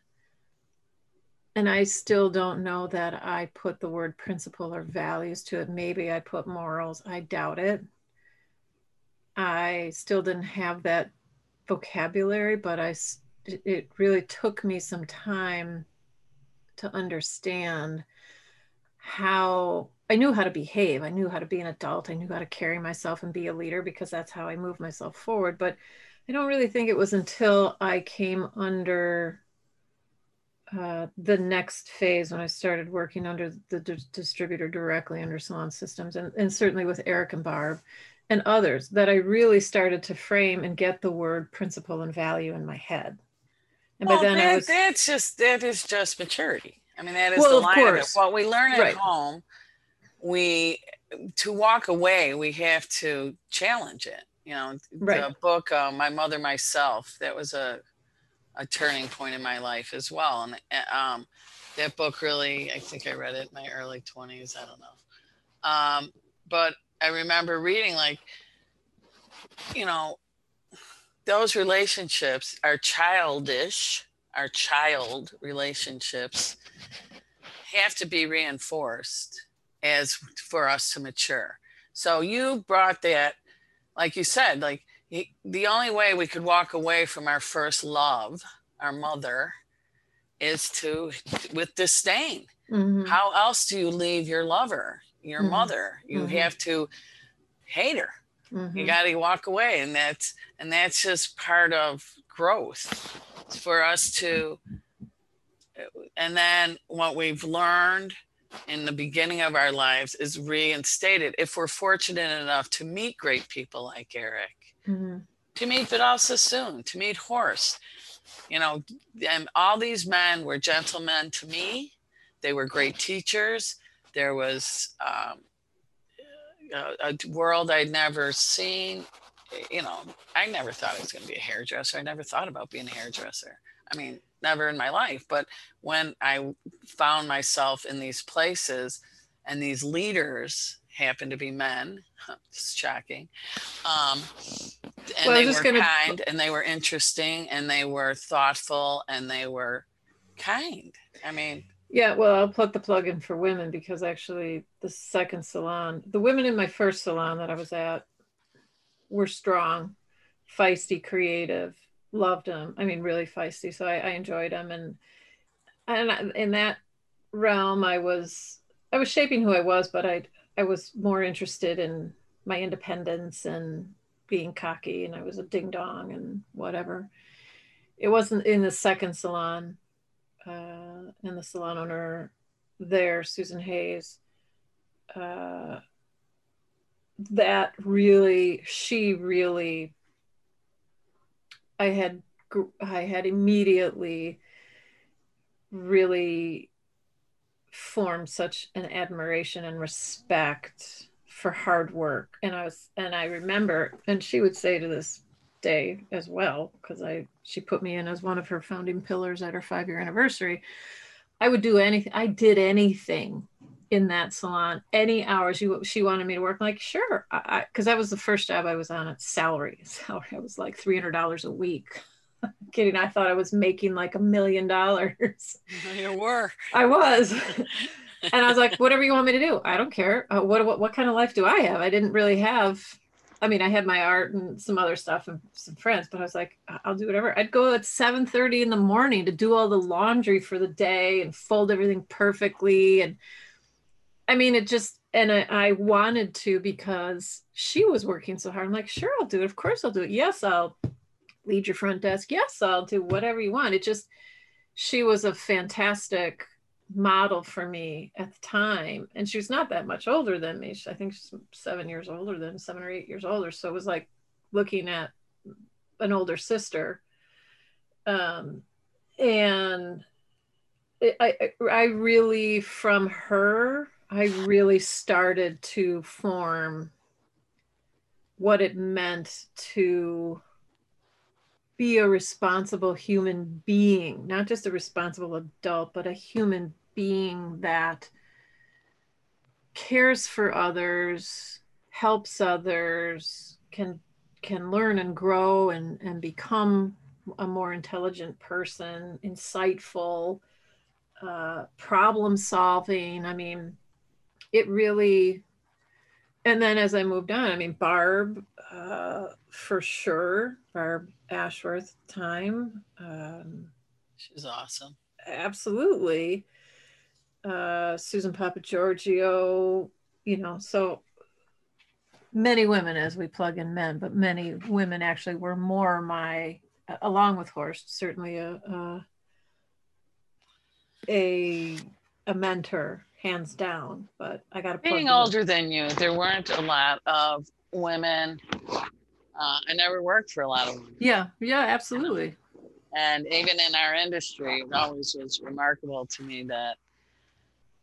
and I still don't know that I put the word principle or values to it. Maybe I put morals. I doubt it. I still didn't have that vocabulary, but I it really took me some time to understand how I knew how to behave. I knew how to be an adult. I knew how to carry myself and be a leader because that's how I move myself forward. But I don't really think it was until I came under uh, the next phase when I started working under the d- distributor directly under Salon Systems, and, and certainly with Eric and Barb and others, that I really started to frame and get the word principle and value in my head. And well, by then that, I was, that's just that is just maturity. I mean, that is well, the line of, of it. What we learn at right. home, we to walk away, we have to challenge it. You know, Right. the book uh, "My Mother Myself" that was a a turning point in my life as well, and uh, um, that book really, I think I read it in my early twenties. I don't know, um, but I remember reading like, you know, those relationships are childish, are child relationships have to be reinforced as for us to mature. So you brought that, like you said, like the only way we could walk away from our first love, our mother, is to with disdain. Mhm. How else do you leave your lover, your Mhm. mother? You Mhm. have to hate her. You Mhm. got to walk away, and that's and that's just part of growth for us to. And then what we've learned in the beginning of our lives is reinstated if we're fortunate enough to meet great people like Eric, Mhm. to meet Vidal Sassoon, to meet Horst. You know, and all these men were gentlemen to me. They were great teachers. There was um, a, a world I'd never seen. You know, I never thought I was going to be a hairdresser. I never thought about being a hairdresser. I mean, never in my life. But when I found myself in these places and these leaders happened to be men, <laughs> it's shocking. Um, and Well, they were gonna- kind and they were interesting and they were thoughtful and they were kind. I mean, Yeah, well, I'll plug the plug in for women because actually the second salon, the women in my first salon that I was at were strong, feisty, creative, loved them. I mean, really feisty. So I, I enjoyed them. And, and in that realm, I was, I was shaping who I was, but I, I was more interested in my independence and being cocky and I was a ding dong and whatever. It wasn't in the second salon uh, and the salon owner there, Susan Hayes, uh, that really, she really, I had, I had immediately really formed such an admiration and respect for hard work. And I was, and I remember, and she would say to this day as well, because I, she put me in as one of her founding pillars at her five year anniversary. I would do anything. I did anything in that salon, any hours you she wanted me to work. I'm like, sure, I because that was the first job I was on at salary. <laughs> Salary, I was like three hundred dollars a week. <laughs> kidding, I thought I was making like a million dollars. you were. I was. <laughs> and I was like, whatever you want me to do, I don't care. Uh, what, what what kind of life do I have? I didn't really have. I mean, I had my art and some other stuff and some friends, but I was like, "I- I'll do whatever. I'd go at seven thirty in the morning to do all the laundry for the day and fold everything perfectly. And I mean, it just and I, I wanted to because she was working so hard. I'm like, sure, I'll do it. Of course, I'll do it. Yes, I'll lead your front desk. Yes, I'll do whatever you want. It just she was a fantastic model for me at the time and she was not that much older than me. I think she's seven years older than seven or eight years older. So it was like looking at an older sister. Um and it, I, I I really from her i really started to form what it meant to be a responsible human being, not just a responsible adult, but a human being that cares for others, helps others, can can learn and grow and, and become a more intelligent person, insightful, uh, problem solving. I mean, it really and then as I moved on, I mean, Barb, uh, for sure, Barb Ashworth time, um, She's awesome. absolutely. Uh, Susan Papa Giorgio, you know, so many women as we plug in men, but many women actually were more my, along with Horst, certainly a, a, a, a mentor, hands down. But I got to Being older than you, there weren't a lot of women. Uh, I never worked for a lot of women. Yeah, yeah, absolutely. And even in our industry, it always was remarkable to me that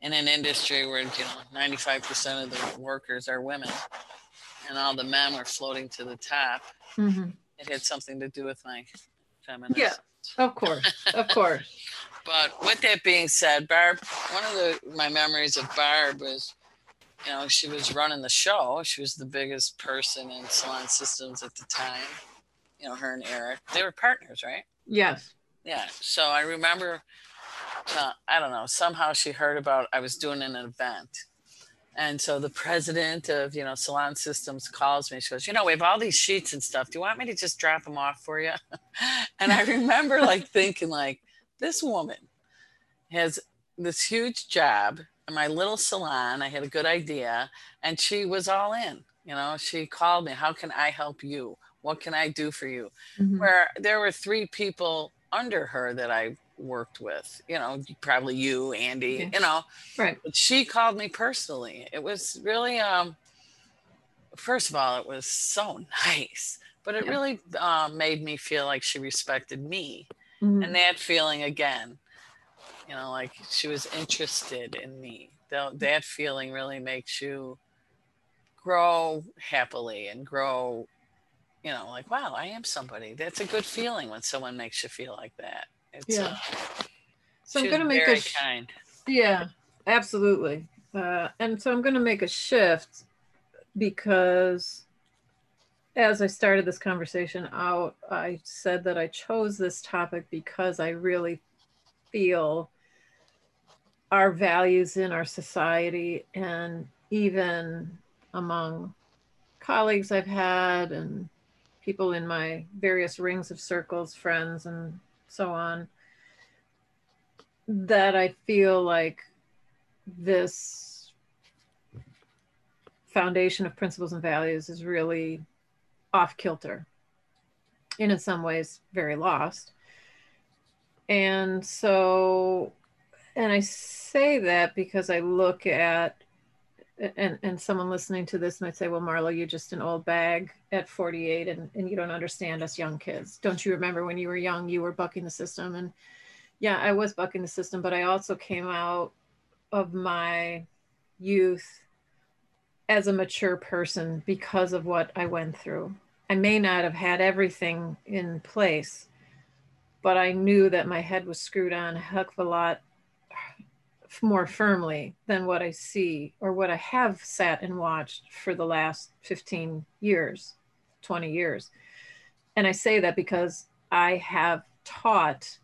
in an industry where you know 95% of the workers are women and all the men were floating to the top Mhm. it had something to do with my feminism Yeah. Of course, of course. <laughs> but with that being said barb one of the my memories of barb was you know she was running the show. She was the biggest person in salon systems at the time you know her and eric. They were partners right? Yes. yeah. So i remember uh, i don't know somehow she heard about i was doing an event. And so the president of you know salon systems calls me. She goes you know we have all these sheets and stuff. Do you want me to just drop them off for you? <laughs> And i <laughs> remember like thinking like this woman has this huge job my little salon i had a good idea and she was all in you know she called me how can i help you what can i do for you Mhm. where there were three people under her that I worked with, you know, probably you, Andy, Okay. you know, Right. but she called me personally. It was really, um, first of all, it was so nice, but it Yeah. really um, made me feel like she respected me. Mhm. And that feeling again, you know, like she was interested in me. Tho- That feeling really makes you grow happily and grow you know, like, wow, I am somebody. That's a good feeling when someone makes you feel like that. It's, Yeah. uh, So I'm going to make a sh- kind. Yeah, absolutely. Uh, and so I'm going to make a shift because as I started this conversation out, I said that I chose this topic because I really feel our values in our society and even among colleagues I've had and people in my various rings of circles, friends, and so on, that I feel like this foundation of principles and values is really off kilter and in some ways very lost. And so, and I say that because I look at, and, and someone listening to this might say, well, Marlo, you're just an old bag at 48 and, and you don't understand us young kids. Don't you remember when you were young, you were bucking the system? And yeah, I was bucking the system, but I also came out of my youth as a mature person because of what I went through. I may not have had everything in place, but I knew that my head was screwed on a heck of a lot more firmly than what I see or what I have sat and watched for the last 15 years, 20 years. And I say that because I have taught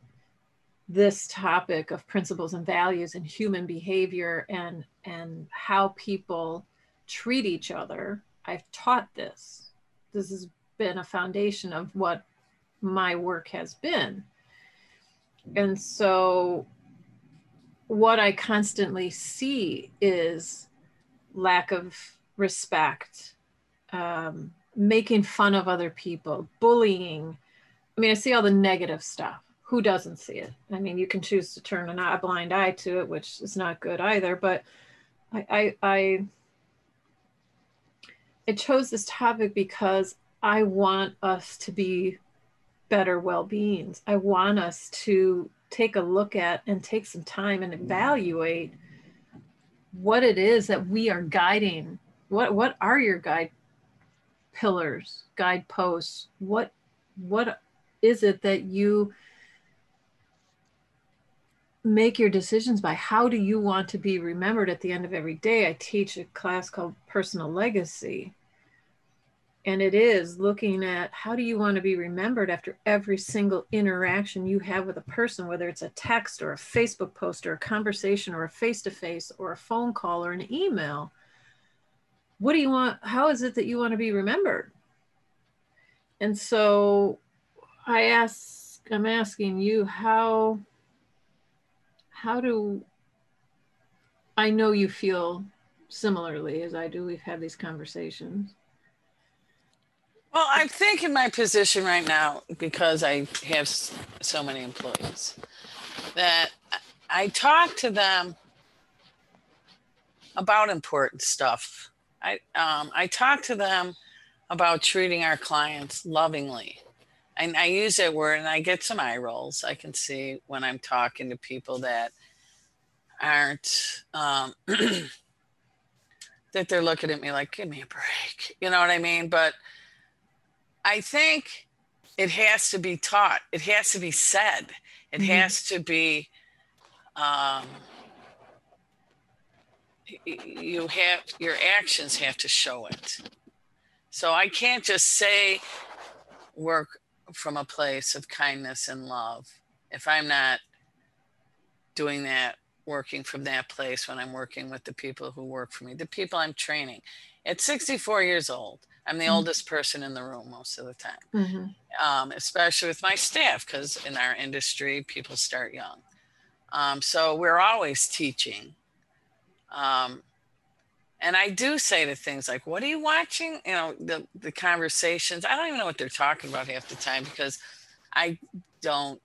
this topic of principles and values and human behavior and and how people treat each other. I've taught this. This has been a foundation of what my work has been. And so what i constantly see is lack of respect um, making fun of other people bullying i mean i see all the negative stuff who doesn't see it? I mean, you can choose to turn a blind eye to it, which is not good either. But I, I, I, I chose this topic because I want us to be better well-beings. I want us to take a look at and take some time and mm-hmm. evaluate what it is that we are guiding. What what are your guide pillars, guideposts? What what is it that you make your decisions by how do you want to be remembered at the end of every day i teach a class called personal legacy and it is looking at how do you want to be remembered after every single interaction you have with a person whether it's a text or a facebook post or a conversation or a face-to-face or a phone call or an email what do you want how is it that you want to be remembered and so i ask i'm asking you how how do I know you feel similarly as I do? We've had these conversations. Well, I think in my position right now, because I have so many employees, that I talk to them about important stuff. I um, I talk to them about treating our clients lovingly. And I use that word and I get some eye rolls. I can see when I'm talking to people that aren't um, <clears throat> that they're looking at me like, give me a break. You know what I mean? But I think it has to be taught. It has to be said. It mm-hmm. has to be. Um, you have your actions have to show it. So I can't just say work from a place of kindness and love if I'm not doing that working from that place when I'm working with the people who work for me, the people I'm training. At 64 years old, I'm the mm-hmm. oldest person in the room most of the time, mm-hmm. um, especially with my staff, because in our industry, people start young. Um, so we're always teaching. Um, and I do say to things like, "What are you watching?" You know, the the conversations. I don't even know what they're talking about half the time because I don't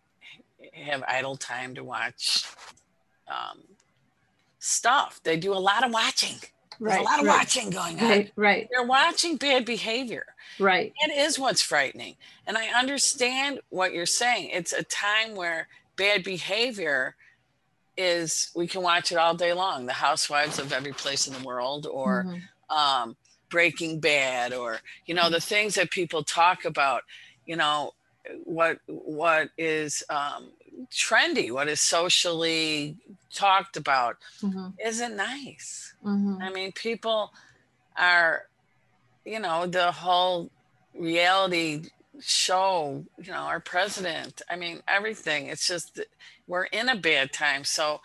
have idle time to watch um, stuff. They do a lot of watching. There's right, a lot of right. watching going on. Right, right. They're watching bad behavior. Right. It is what's frightening. And I understand what you're saying. It's a time where bad behavior is we can watch it all day long. The housewives of every place in the world or mm-hmm. um, Breaking Bad or you know the things that people talk about, you know, what what is um, trendy, what is socially talked about, mm-hmm. isn't nice. Mm-hmm. I mean, people are, you know, the whole reality show, you know, our president, I mean, everything. It's just, we're in a bad time. So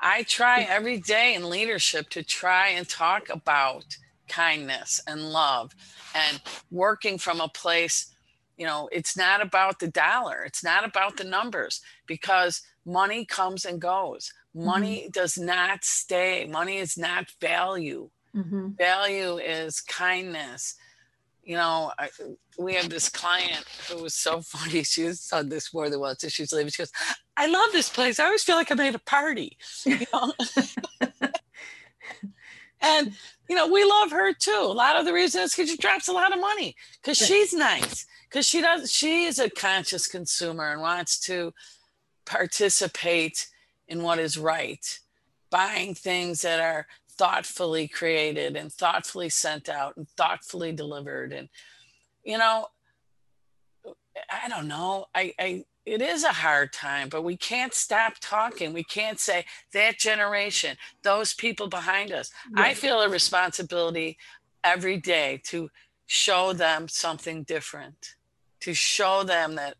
I try every day in leadership to try and talk about kindness and love and working from a place you know it's not about the dollar it's not about the numbers because money comes and goes. Money mm-hmm. does not stay money is not value. Mm-hmm. value is kindness. You know I, we have this client who was so <laughs> funny she's done this more than once and she's leaving she goes i love this place i always feel like i'm at a party. You know <laughs> <laughs> and you know we love her too. A lot of the reason is because she drops a lot of money because she's nice because she does she is a conscious consumer and wants to participate in what is right buying things that are thoughtfully created and thoughtfully sent out and thoughtfully delivered. And you know i don't know. I i it is a hard time, but we can't stop talking. We can't say that generation, those people behind us. I feel a responsibility every day to show them something different to show them that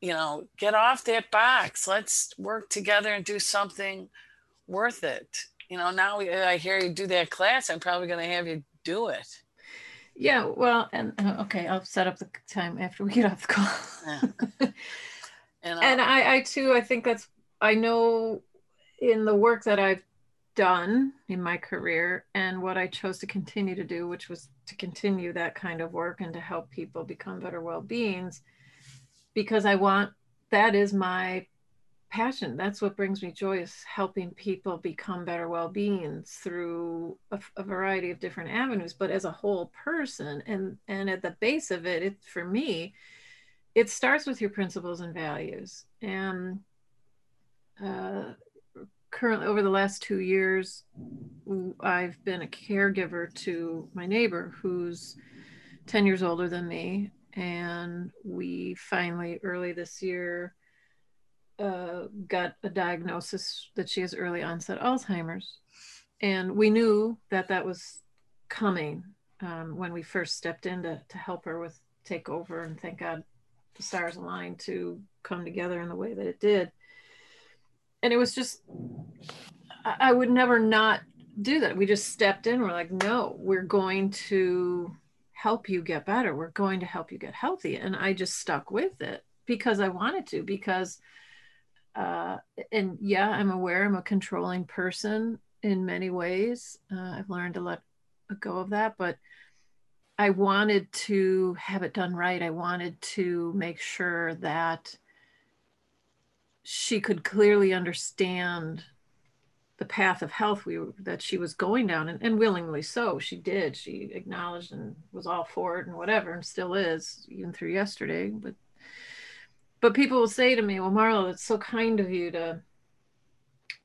you know get off that box let's work together and do something worth it you know now eh, i hear you do that class i'm probably going to have you do it yeah well and uh, okay i'll set up the time after we get off the call yeah. <laughs> and, and i i too i think that's i know in the work that i've done in my career and what I chose to continue to do, which was to continue that kind of work and to help people become better well beings, because I want that is my passion. That's what brings me joy is helping people become better well beings through a, a, variety of different avenues, but as a whole person. And and at the base of it, it for me, it starts with your principles and values. And uh, currently over the last two years i've been a caregiver to my neighbor who's 10 years older than me and we finally early this year uh, got a diagnosis that she has early onset alzheimer's and we knew that that was coming um, when we first stepped in to, to help her with take over and thank god the stars aligned to come together in the way that it did and it was just I would never not do that. We just stepped in. We're like, no, we're going to help you get better. We're going to help you get healthy. And I just stuck with it because I wanted to, because uh, and yeah, I'm aware I'm a controlling person in many ways. Uh, I've learned to let go of that, but I wanted to have it done right. I wanted to make sure that she could clearly understand the path of health we that she was going down and, and willingly so she did she acknowledged and was all for it and whatever and still is even through yesterday but but people will say to me well marla it's so kind of you to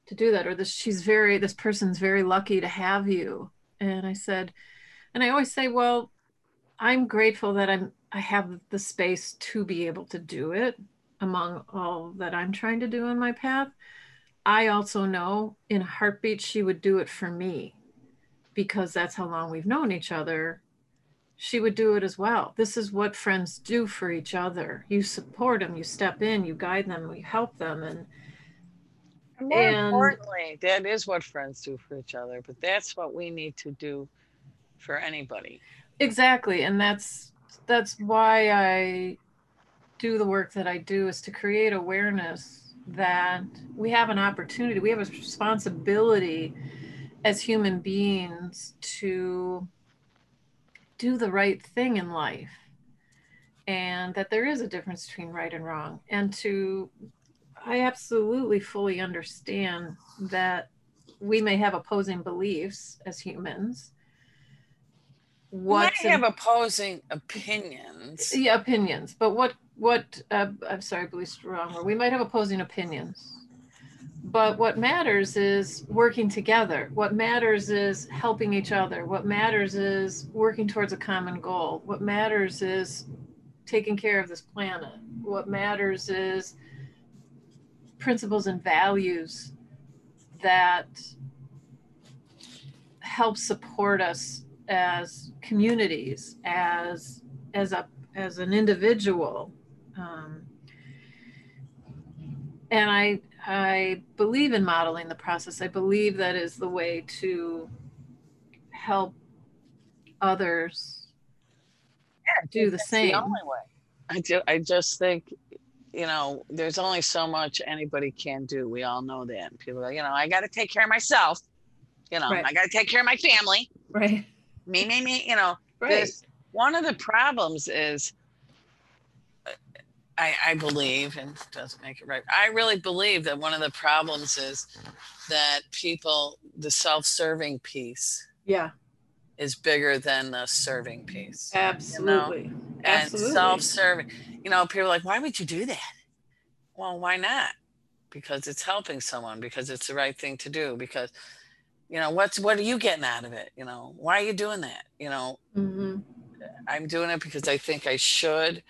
to do that or this she's very this person's very lucky to have you. And i said and i always say well i'm grateful that i'm i have the space to be able to do it among all that i'm trying to do on my path. I also know in heartbeat she would do it for me because that's how long we've known each other she would do it as well this is what friends do for each other you support them you step in you guide them you help them and more And- importantly, that is what friends do for each other, but that's what we need to do for anybody. exactly and that's that's why i do the work that i do is to create awareness that we have an opportunity we have a responsibility as human beings to do the right thing in life and that there is a difference between right and wrong and to i absolutely fully understand that we may have opposing beliefs as humans What have opposing opinions. yeah opinions but what what uh, i'm sorry beliefs wrong word. we might have opposing opinions but what matters is working together. What matters is helping each other. What matters is working towards a common goal. What matters is taking care of this planet. What matters is principles and values that help support us as communities as as a as an individual. Um, and i i believe in modeling the process i believe that is the way to help others Yeah, do the same. only way. I do. I just think, you know, there's only so much anybody can do. We all know that. People, are, you know, I got to take care of myself. You know, Right. I got to take care of my family. right Me, me, me. You know, right one of the problems is I, I believe and it doesn't make it right i really believe that one of the problems is that people the self-serving piece yeah. is bigger than the serving piece absolutely. And absolutely. self-serving you know people are like why would you do that? Well why not? Because it's helping someone because it's the right thing to do because you know what's what are you getting out of it you know? Why are you doing that you know? Hmm I'm doing it because I think I should.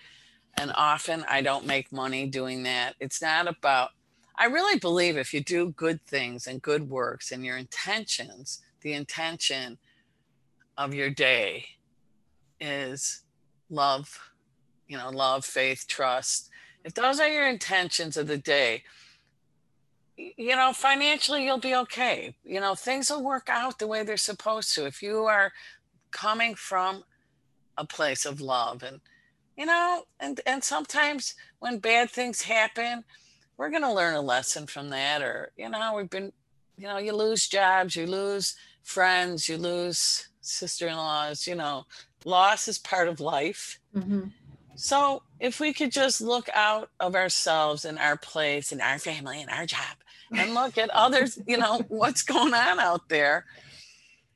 And often I don't make money doing that. It's not about, I really believe if you do good things and good works and your intentions, the intention of your day is love, you know, love, faith, trust. If those are your intentions of the day, you know, financially you'll be okay. You know, things will work out the way they're supposed to. If you are coming from a place of love and you know and and sometimes when bad things happen we're going to learn a lesson from that or you know we've been you know you lose jobs you lose friends you lose sister-in-laws you know loss is part of life. Hmm so if we could just look out of ourselves and our place and our family and our job and look at <laughs> others you know what's going on out there.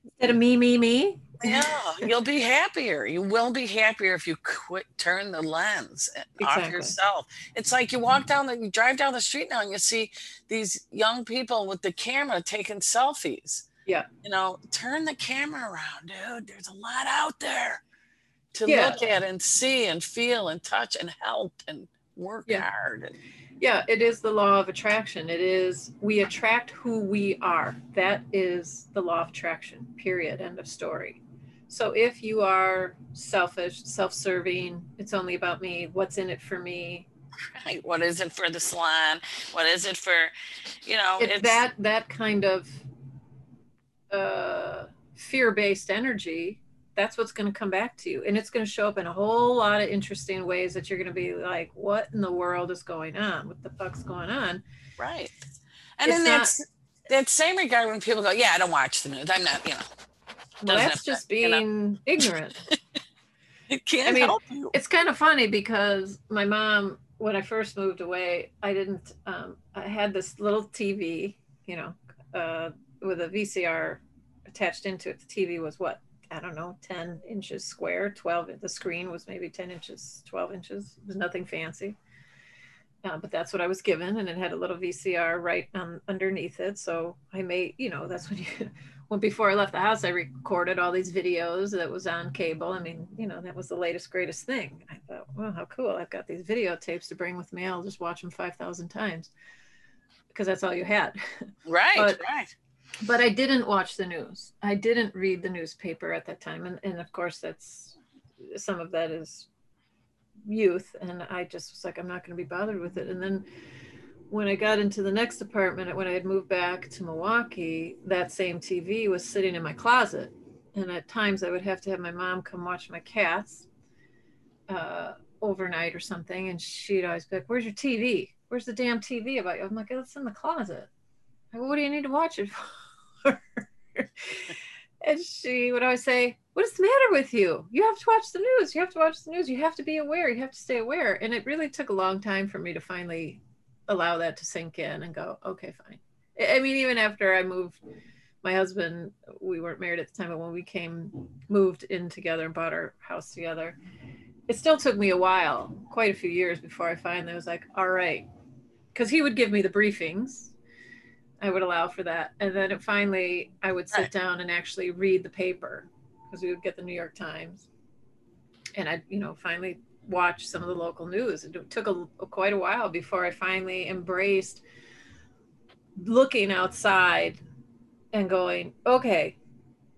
Instead of me me me yeah, <laughs> you'll be happier. You will be happier if you quit turn the lens eh, off yourself. It's like you walk down the you drive down the street now and you see these young people with the camera taking selfies. Yeah. You know, turn the camera around, dude. There's a lot out there to Yeah. look at and see and feel and touch and help and work Yeah. hard. And, Yeah, it is the law of attraction. It is we attract who we are. That is the law of attraction, period. End of story. So if you are selfish, self serving, it's only about me, what's in it for me, right. What is it for the salon? What is it for, you know, it's that that kind of uh, fear based energy that's what's going to come back to you and it's going to show up in a whole lot of interesting ways that you're going to be like what in the world is going on what the fuck's going on Right. And It's in not- that, that same regard, when people go, yeah, I don't watch the news. I'm not, you know, well that's just affect, you know. being ignorant <laughs> it can't I mean, help you. it's kind of funny because my mom when i first moved away i didn't um, i had this little tv you know uh, with a vcr attached into it the tv was what i don't know 10 inches square 12 the screen was maybe 10 inches 12 inches it was nothing fancy uh, but that's what I was given, and it had a little VCR right um, underneath it. So I made, you know, that's when you, <laughs> when before I left the house, I recorded all these videos that was on cable. I mean, you know, that was the latest, greatest thing. I thought, well, how cool! I've got these videotapes to bring with me. I'll just watch them five thousand times because that's all you had. <laughs> Right, but, right. But I didn't watch the news. I didn't read the newspaper at that time, and and of course that's some of that is youth and i just was like i'm not going to be bothered with it and then when i got into the next apartment when i had moved back to milwaukee that same tv was sitting in my closet and at times i would have to have my mom come watch my cats uh, overnight or something and she'd always be like where's your tv where's the damn tv about you i'm like it's in the closet like, what do you need to watch it for <laughs> and she would always say what is the matter with you? You have to watch the news. You have to watch the news. You have to be aware. You have to stay aware. And it really took a long time for me to finally allow that to sink in and go, okay, fine. I mean, even after I moved, my husband, we weren't married at the time, but when we came, moved in together and bought our house together, it still took me a while, quite a few years before I finally was like, all right. Because he would give me the briefings. I would allow for that. And then it finally, I would sit down and actually read the paper because we would get the New York Times. And I, you know, finally watched some of the local news. It took a, quite a while before I finally embraced looking outside and going, okay,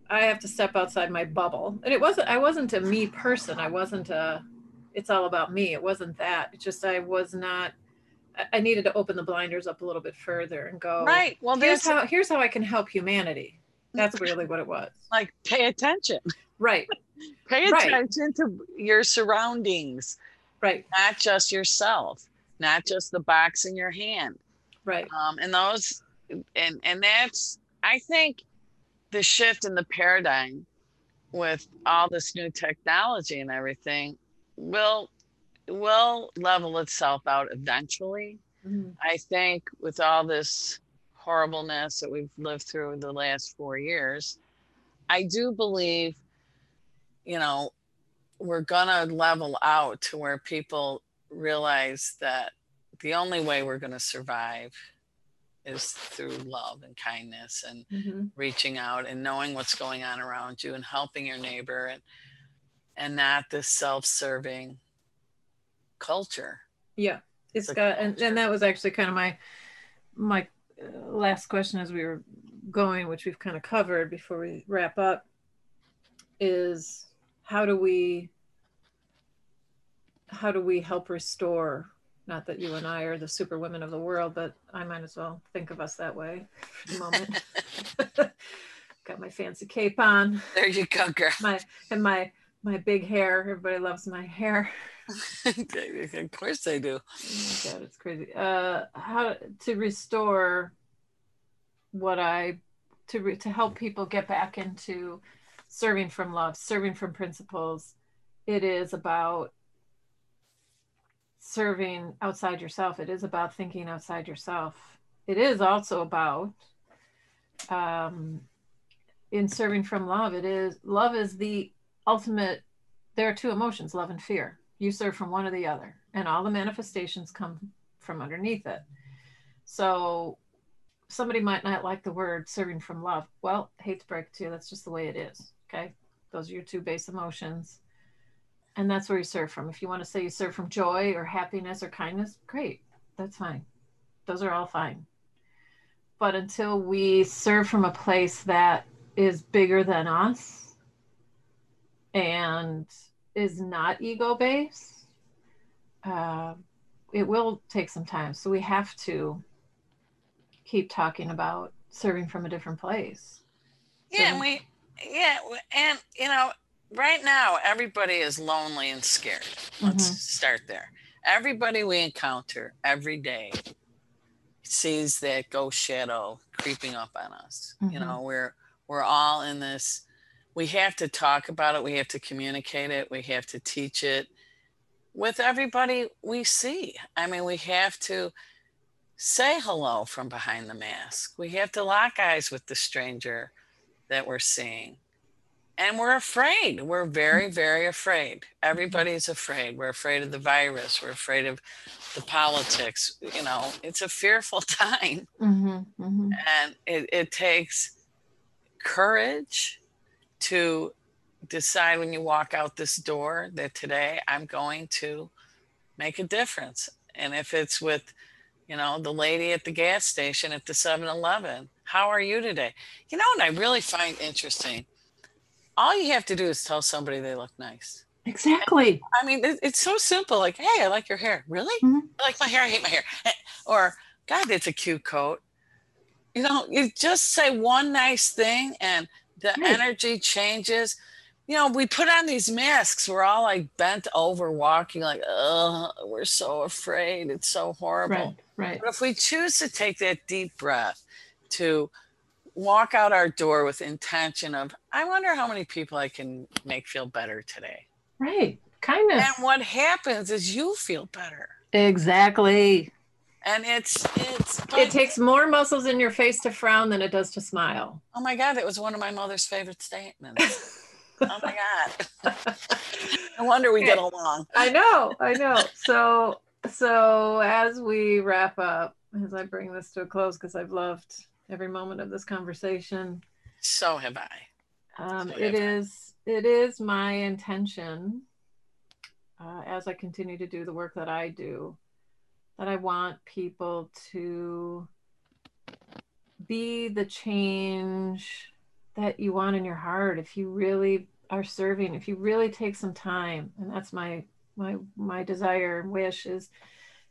I have to step outside my bubble. And it wasn't, I wasn't a me person. I wasn't a, it's all about me. It wasn't that. It's just, I was not, I needed to open the blinders up a little bit further and go, right. Well, here's how, here's how I can help humanity. That's really what it was. Like pay attention. Right. pay attention right. to your surroundings. Right. Not just yourself, not just the box in your hand. Right. Um, and those and and that's I think the shift in the paradigm with all this new technology and everything will will level itself out eventually. Mm-hmm. I think with all this horribleness that we've lived through the last four years, I do believe, you know, we're gonna level out to where people realize that the only way we're gonna survive is through love and kindness and mm-hmm. reaching out and knowing what's going on around you and helping your neighbor and and not this self-serving culture. Yeah. it's, it's got and, and that was actually kind of my my last question as we were going, which we've kind of covered before we wrap up, is how do we how do we help restore not that you and I are the super women of the world, but I might as well think of us that way for the moment. <laughs> <laughs> Got my fancy cape on. There you go, girl. My and my my big hair. Everybody loves my hair. <laughs> of course they do. Oh my God, it's crazy. Uh, how to restore what I to re, to help people get back into serving from love, serving from principles. It is about serving outside yourself. It is about thinking outside yourself. It is also about um, in serving from love. It is love is the ultimate. There are two emotions, love and fear you serve from one or the other and all the manifestations come from underneath it so somebody might not like the word serving from love well hate to break to you that's just the way it is okay those are your two base emotions and that's where you serve from if you want to say you serve from joy or happiness or kindness great that's fine those are all fine but until we serve from a place that is bigger than us and is not ego based, uh, it will take some time. So we have to keep talking about serving from a different place. Yeah, so, we yeah, and you know, right now everybody is lonely and scared. Let's mm-hmm. start there. Everybody we encounter every day sees that ghost shadow creeping up on us. Mm-hmm. You know, we're we're all in this we have to talk about it we have to communicate it we have to teach it with everybody we see i mean we have to say hello from behind the mask we have to lock eyes with the stranger that we're seeing and we're afraid. We're very, very afraid. Everybody's afraid. We're afraid of the virus. We're afraid of the politics. You know, it's a fearful <laughs> time. Mhm, mhm. And it, it takes courage to decide when you walk out this door that today I'm going to make a difference. And if it's with, you know, the lady at the gas station at the 7 Eleven, how are you today? You know what I really find interesting? All you have to do is tell somebody they look nice. Exactly. I mean, it's so simple. Like, hey, I like your hair. Really? Mhm. I like my hair. I hate my hair. <laughs> Or, God, that's a cute coat. You know, you just say one nice thing and the Right. energy changes. You know, we put on these masks. We're all like bent over, walking like, oh, we're so afraid. It's so horrible. Right, right. But if we choose to take that deep breath, to walk out our door with intention of, I wonder how many people I can make feel better today. Right. kind of And what happens is you feel better. Exactly. And it's it's It takes more muscles in your face to frown than it does to smile. oh my god, that was one of my mother's favorite statements. <laughs> oh my god. no wonder we get along. I know, I know. So, so as we wrap up, as I bring this to a close, because I've loved every moment of this conversation, So have I. um, So it have I. is it is my intention uh, as I continue to do the work that I do that I want people to be the change that you want in your heart if you really are serving if you really take some time and that's my my my desire and wish is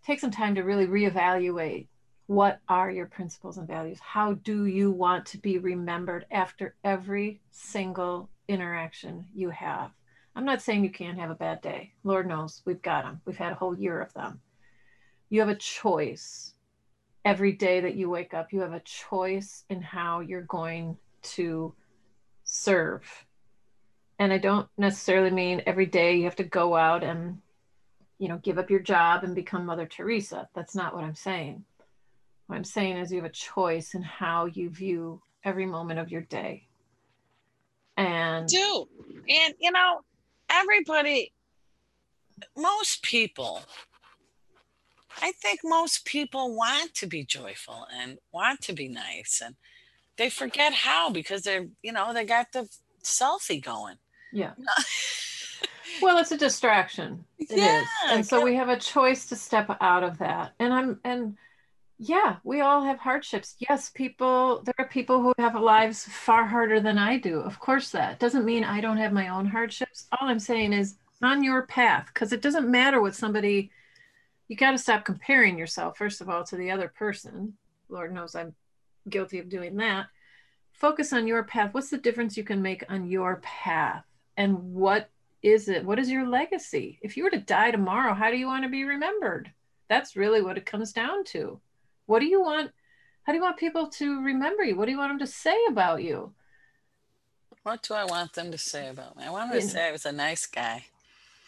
take some time to really reevaluate what are your principles and values? How do you want to be remembered after every single interaction you have? I'm not saying you can't have a bad day. Lord knows we've got them we've had a whole year of them. You have a choice every day that you wake up. You have a choice in how you're going to serve. And i don't necessarily mean every day you have to go out and you know give up your job and become mother teresa. That's not what i'm saying what i'm saying is you have a choice in how you view every moment of your day. And do. And you know, everybody most people I think most people want to be joyful and want to be nice and they forget how because they're, you know, they got the selfie going. yeah. <laughs> Well it's a distraction. It is, Yeah, and so we have a choice to step out of that. And i'm and yeah we all have hardships. Yes people there are people who have lives far harder than i do. Of course that. Doesn't mean i don't have my own hardships. All i'm saying is on your path because it doesn't matter what somebody you got to stop comparing yourself first of all to the other person. Lord knows i'm guilty of doing that. Focus on your path. What's the difference you can make on your path? And what is it? What is your legacy? If you were to die tomorrow how do you want to be remembered? That's really what it comes down to what do you want how do you want people to remember you? What do you want them to say about you? What do I want them to say about me? I want them to say I was a nice guy.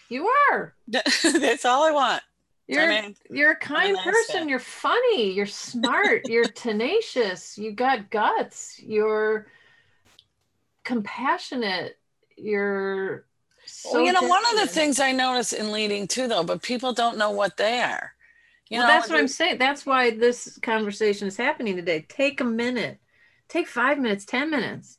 you are. <laughs> That's all I want. you're I mean, you're a kind nice person. guy. you're funny. You're smart. You're <laughs> tenacious. You got guts. You're compassionate. You're so well, you know, one of the things I notice in leading too, though, but people don't know what they are. You well, know, that's what I'm saying. That's why this conversation is happening today. Take a minute, take five minutes, 10 minutes,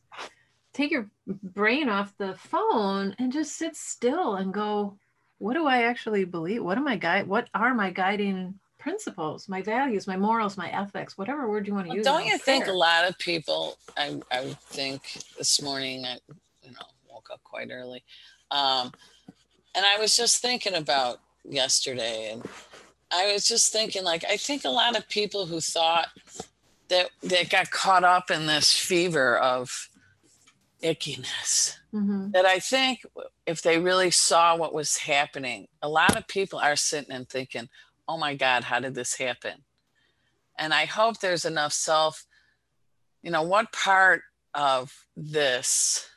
take your brain off the phone and just sit still and go, what do I actually believe? What am I guide? What are my guiding principles, my values, my morals, my ethics, whatever word you want to Well, use? Don't you think a lot of people? I I think this morning I you know woke up quite early, um, and I was just thinking about yesterday, and I was just thinking like I think a lot of people who thought that that got caught up in this fever of ickiness Mhm. that I think if they really saw what was happening, a lot of people are sitting and thinking, oh my God, how did this happen? And I hope there's enough self, you know, what part of this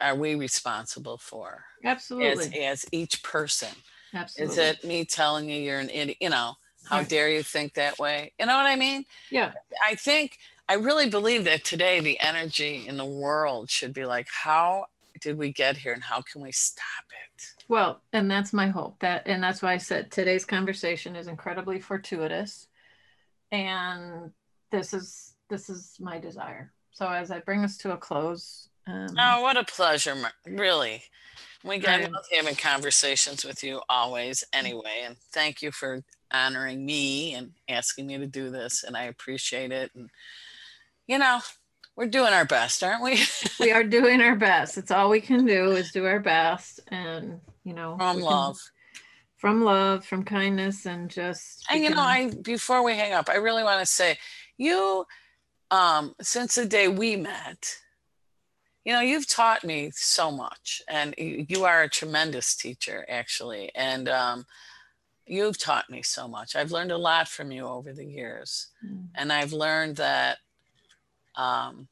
are we responsible for as, Absolutely. as each person? Absolutely. Is it me telling you you're an idiot? You know, how Right. dare you think that way? You know what I mean? Yeah. I think I really believe that today the energy in the world should be like, how did we get here and how can we stop it? Well, and that's my hope that, and that's why I said today's conversation is incredibly fortuitous. And this is, this is my desire. So as I bring us to a close. Um, oh, what a pleasure. Really. We got love having conversations with you always anyway. And thank you for honoring me and asking me to do this. And I appreciate it. And, you know, we're doing our best, aren't we? we are <laughs> doing our best. It's all we can do is do our best. And, you know, from love. Can, from love, from kindness, and just. And, you know, I, before we hang up, I really want to say, you, um, since the day we met, you know you've taught me so much and you are a tremendous teacher actually and um, you've taught me so much. I've learned a lot from you over the years mm. and i've learned that um,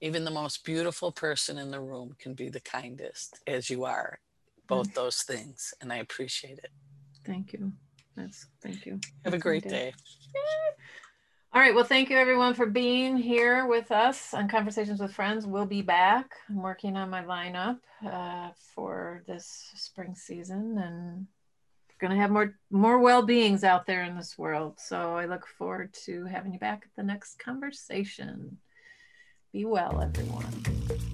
even the most beautiful person in the room can be the kindest as you are both mm. those things and i appreciate it. Thank you. That's thank you. Have a great day all right. Well, thank you everyone for being here with us on Conversations with Friends. We'll be back. I'm working on my lineup uh, for this spring season and going to have more more well-beings out there in this world. So I look forward to having you back at the next conversation. Be well, everyone.